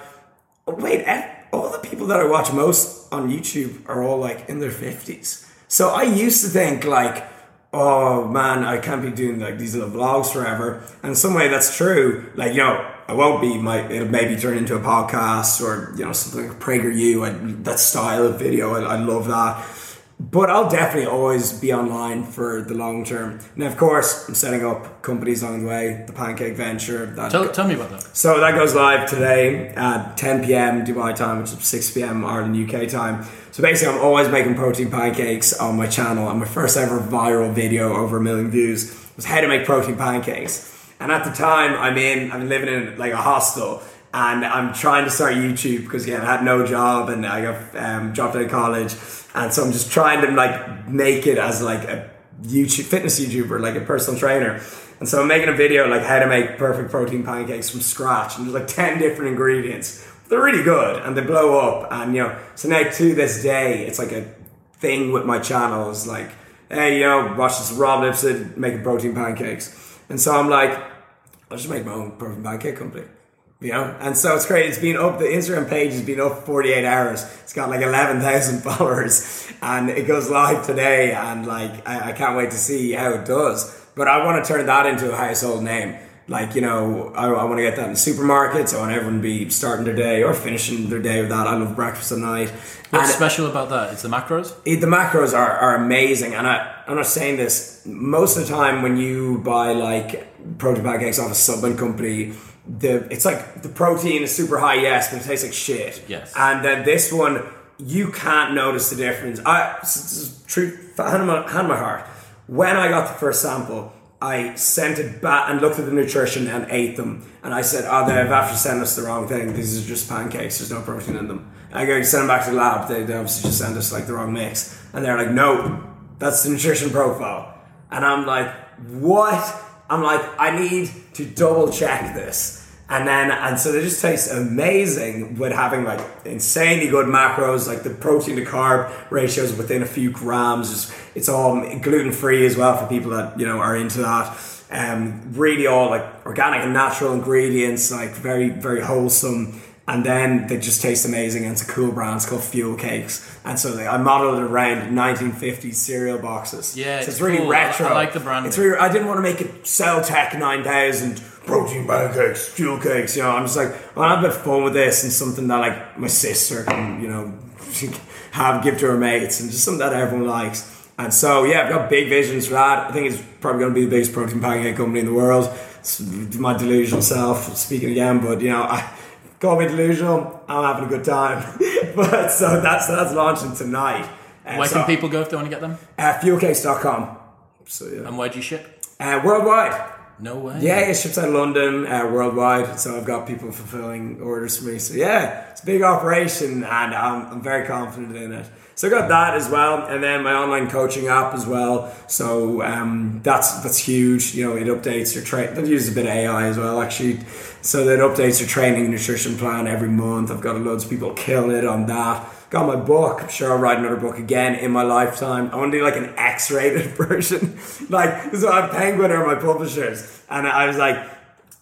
wait, all the people that I watch most on YouTube are all like in their 50s. So I used to think like, oh man, I can't be doing like these little vlogs forever. And in some way that's true. Like, you know, I won't be my it'll maybe turn into a podcast or, you know, something like PragerU and that style of video. I, I love that. But I'll definitely always be online for the long term. And of course, I'm setting up companies along the way. The Pancake Venture. Tell, tell me about that. so that goes live today at 10 p.m. Dubai time, which is 6 p.m. Ireland UK time. So basically, I'm always making protein pancakes on my channel, and my first ever viral video over a million views was how to make protein pancakes. And at the time, I'm in, I'm living in like a hostel, and I'm trying to start YouTube because again, I had no job, and I got um, dropped out of college, and so I'm just trying to like make it as like a YouTube fitness YouTuber, like a personal trainer. And so I'm making a video like how to make perfect protein pancakes from scratch, and there's like ten different ingredients. They're really good, and they blow up. And you know, so now to this day, it's like a thing with my channel. Is like, hey, you know, watch this Rob Lipsett making protein pancakes, and so I'm like, I'll just make my own protein pancake company. You know, and so it's great. It's been up. The Instagram page has been up 48 hours. It's got like 11,000 [laughs] followers, and it goes live today. And like, I, I can't wait to see how it does. But I want to turn that into a household name. Like, you know, I, I want to get that in supermarkets. I want everyone to be starting their day or finishing their day with that. I love breakfast at night. What's And- special about that? It's the macros? it- the macros are, are amazing and I, i'm not saying this most of the time when you buy like protein pancakes off a supplement company the it's like the protein is super high yes but it tastes like shit Yes. and then this one you can't notice the difference i this is true hand my, hand my heart when i got the first sample I sent it back and looked at the nutrition and ate them. And I said, oh, they've actually sent us the wrong thing. These are just pancakes. There's no protein in them. And I go, send them back to the lab. They, they obviously just sent us like the wrong mix. And they're like, no, that's the nutrition profile. And I'm like, what? I'm like, I need to double check this. And then, and so they just taste amazing with having like insanely good macros, like the protein to carb ratios within a few grams. It's, it's all gluten free as well for people that, you know, are into that. Um, really all like organic and natural ingredients, like very, very wholesome. And then they just taste amazing. And it's a cool brand. It's called Fuel Cakes. And so they, I modeled it around 1950s cereal boxes. Yeah, so it's it's really cool. Retro. I like the branding. It's really, I didn't want to make it Celltech 9000 protein pancakes, fuel cakes. You know, I'm just like, I have a bit of fun with this and something that like my sister can, you know, [laughs] have give to her mates and just something that everyone likes. And so yeah, I've got big visions for that. I think it's probably going to be the biggest protein pancake company in the world. It's my delusional self speaking again, but you know, I call me delusional. I'm having a good time. [laughs] but so that's that's launching tonight. Uh, Where so, can people go if they want to get them? Uh, fuelcakes.com. So yeah. And where do you ship? Uh, worldwide. No way. Yeah, it ships out of London, uh, worldwide. So I've got people fulfilling orders for me. So yeah, it's a big operation, and I'm, I'm very confident in it. So I got that as well, and then my online coaching app as well. So um, that's that's huge. You know, it updates your trade. That uses a bit of AI as well, actually. So that updates your training nutrition plan every month. I've got loads of people killing it on that. Got my book. I'm sure I'll write another book again in my lifetime. I want to do like an X-rated [laughs] version. like, so I have Penguin are my publishers, and I was like,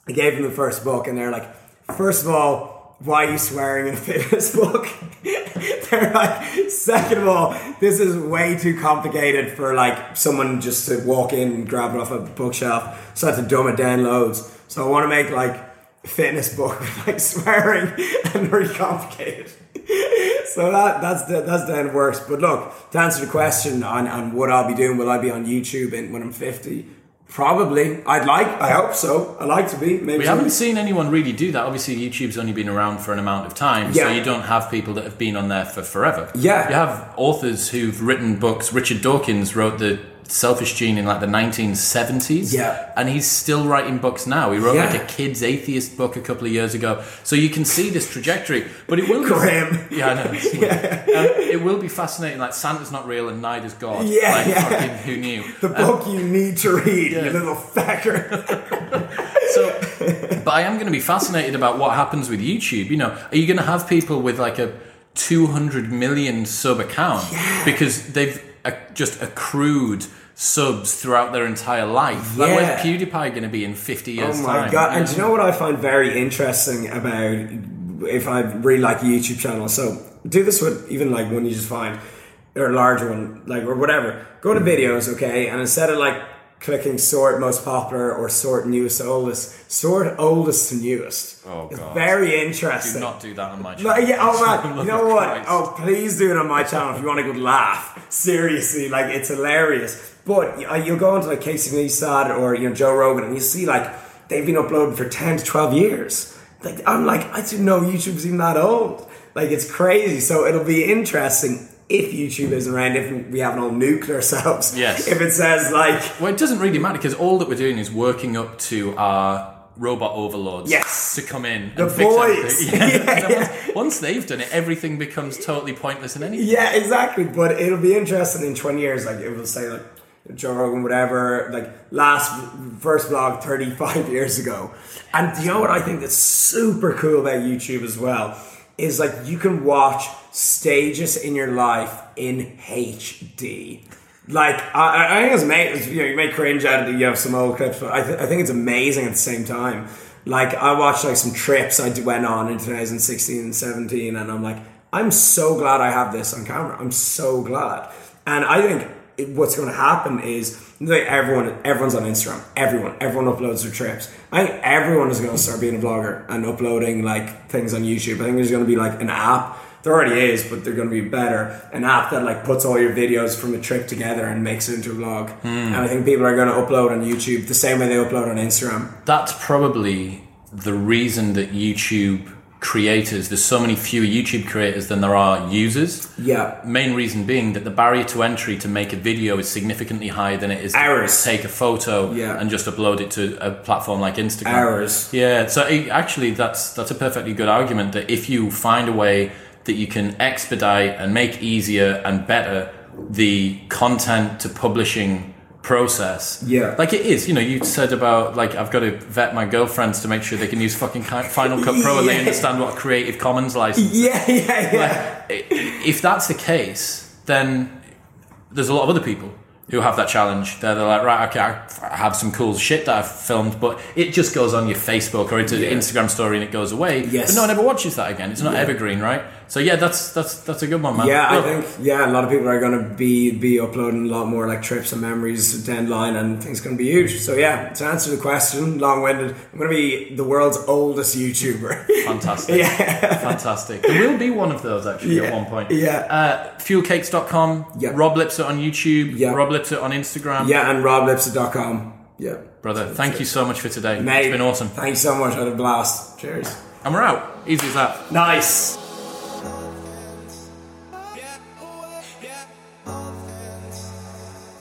I gave them the first book, and they're like, first of all, why are you swearing in [laughs] a fitness book? [laughs] they're like, second of all, this is way too complicated for like someone just to walk in and grab it off a bookshelf. So I had to dumb it down loads. So I want to make like fitness book with like [laughs] swearing and very complicated. [laughs] so that that's the, that's the end of works. But look, to answer the question on, on what I'll be doing, will I be on YouTube in, when I'm 50? Probably. I'd like. I hope so. I'd like to be. Maybe. We haven't seen anyone really do that. Obviously, YouTube's only been around for an amount of time, so you don't have people that have been on there for forever. Yeah. You have authors who've written books. Richard Dawkins wrote the Selfish Gene in like the 1970s. Yeah. And he's still writing books now. He wrote Yeah. like a kid's atheist book a couple of years ago. So you can see this trajectory. But it will be. [laughs] Yeah, I know. [laughs] Weird. Um, it will be fascinating. Like, Santa's not real and neither's God. Yeah, like, yeah. fucking who knew? The book you need to read, Yeah. you little fecker. [laughs] So, but I am going to be fascinated about what happens with YouTube. You know, are you going to have people with like a 200 million sub account because they've uh, just accrued subs throughout their entire life? Like, where's PewDiePie going to be in 50 years' Oh my time? god! And do you know what I find very interesting about if I really like a YouTube channel? So do this with even like one you just find or a larger one, like or whatever. Go to videos, okay, and instead of like clicking sort most popular or sort newest to oldest, sort oldest to newest. Oh, it's God. very interesting. Do not do that on my No, channel. yeah, oh man, [laughs] you know what? Christ. Oh, please do it on my channel if you want a good laugh. Seriously, like it's hilarious. But uh, you'll go into like Casey Neistat or you know Joe Rogan, and you see like they've been uploading for ten to twelve years. Like I'm like I didn't know YouTube was even that old. Like it's crazy. So it'll be interesting if YouTube isn't around. If we haven't all nuked ourselves. Yes. If it says like Well, it doesn't really matter because all that we're doing is working up to our robot overlords Yes. to come in The and fix everything. [laughs] Yeah. [laughs] Yeah, yeah. Once, once they've done it, everything becomes totally pointless and anything. Yeah, exactly. But it'll be interesting in 20 years. Like, it will say, like, Joe Rogan, whatever, like, last first vlog 35 [laughs] years ago. And you know what I think that's super cool about YouTube as well? Is like, you can watch stages in your life in HD. Like, I, I think it's amazing. You know, you may cringe at it, you have some old clips, but I, th- I think it's amazing at the same time. Like, I watched like some trips I went on in 2016 and 17, and I'm like, I'm so glad I have this on camera. I'm so glad. And I think it, what's going to happen is like everyone, everyone's on Instagram. Everyone, everyone uploads their trips. I think everyone is going to start being a vlogger and uploading like things on YouTube. I think there's going to be like an app. There already is, but they're going to be better. An app that like puts all your videos from a trip together and makes it into a vlog. Hmm. And I think people are going to upload on YouTube the same way they upload on Instagram. That's probably the reason that YouTube creators, there's so many fewer YouTube creators than there are users. Yeah. Main reason being that the barrier to entry to make a video is significantly higher than it is to take a photo Yeah. and just upload it to a platform like Instagram. Hours. Yeah, so it, actually, that's that's a perfectly good argument that if you find a way that you can expedite and make easier and better the content to publishing process. Yeah. Like it is, you know, you said about like I've got to vet my girlfriends to make sure they can use fucking Final Cut Pro and they understand what Creative Commons license. Yeah, yeah, yeah. Like, if that's the case, then there's a lot of other people who have that challenge. They're, they're like, right, okay, I have some cool shit that I've filmed, but it just goes on your Facebook or into the Yeah. Instagram story and it goes away. Yes. But no one ever watches that again. It's not evergreen, right? So yeah, that's that's that's a good one, man. Yeah, I think yeah, a lot of people are going to be be uploading a lot more like trips and memories down the line, and things going to be huge. So yeah, to answer the question, long winded, I'm going to be the world's oldest YouTuber. Fantastic. [laughs] yeah, Fantastic. There will be one of those actually at one point. Yeah. Uh, fuelcakes.com, Yeah. Rob Lipsett on YouTube, Yeah. Rob Lipsett on Instagram. yeah, and roblipsett.com. Yeah, Brother, thank you so much for today. Mate, it's been awesome. Thanks so much. I had a blast. Cheers. And we're out. Easy as that. Nice.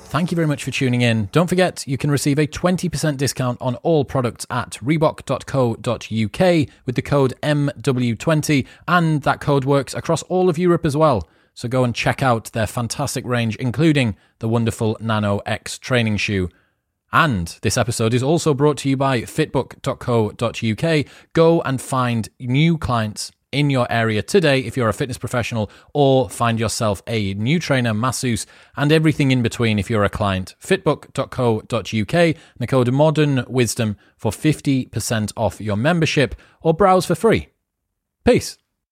Thank you very much for tuning in. Don't forget, you can receive a 20% discount on all products at Reebok.co.uk with the code MW20, and that code works across all of Europe as well. So go and check out their fantastic range, including the wonderful Nano X training shoe. And this episode is also brought to you by fitbook.co.uk. Go and find new clients in your area today if you're a fitness professional, or find yourself a new trainer, masseuse, and everything in between if you're a client. Fitbook.co.uk and the code Modern Wisdom for 50% off your membership, or browse for free. Peace.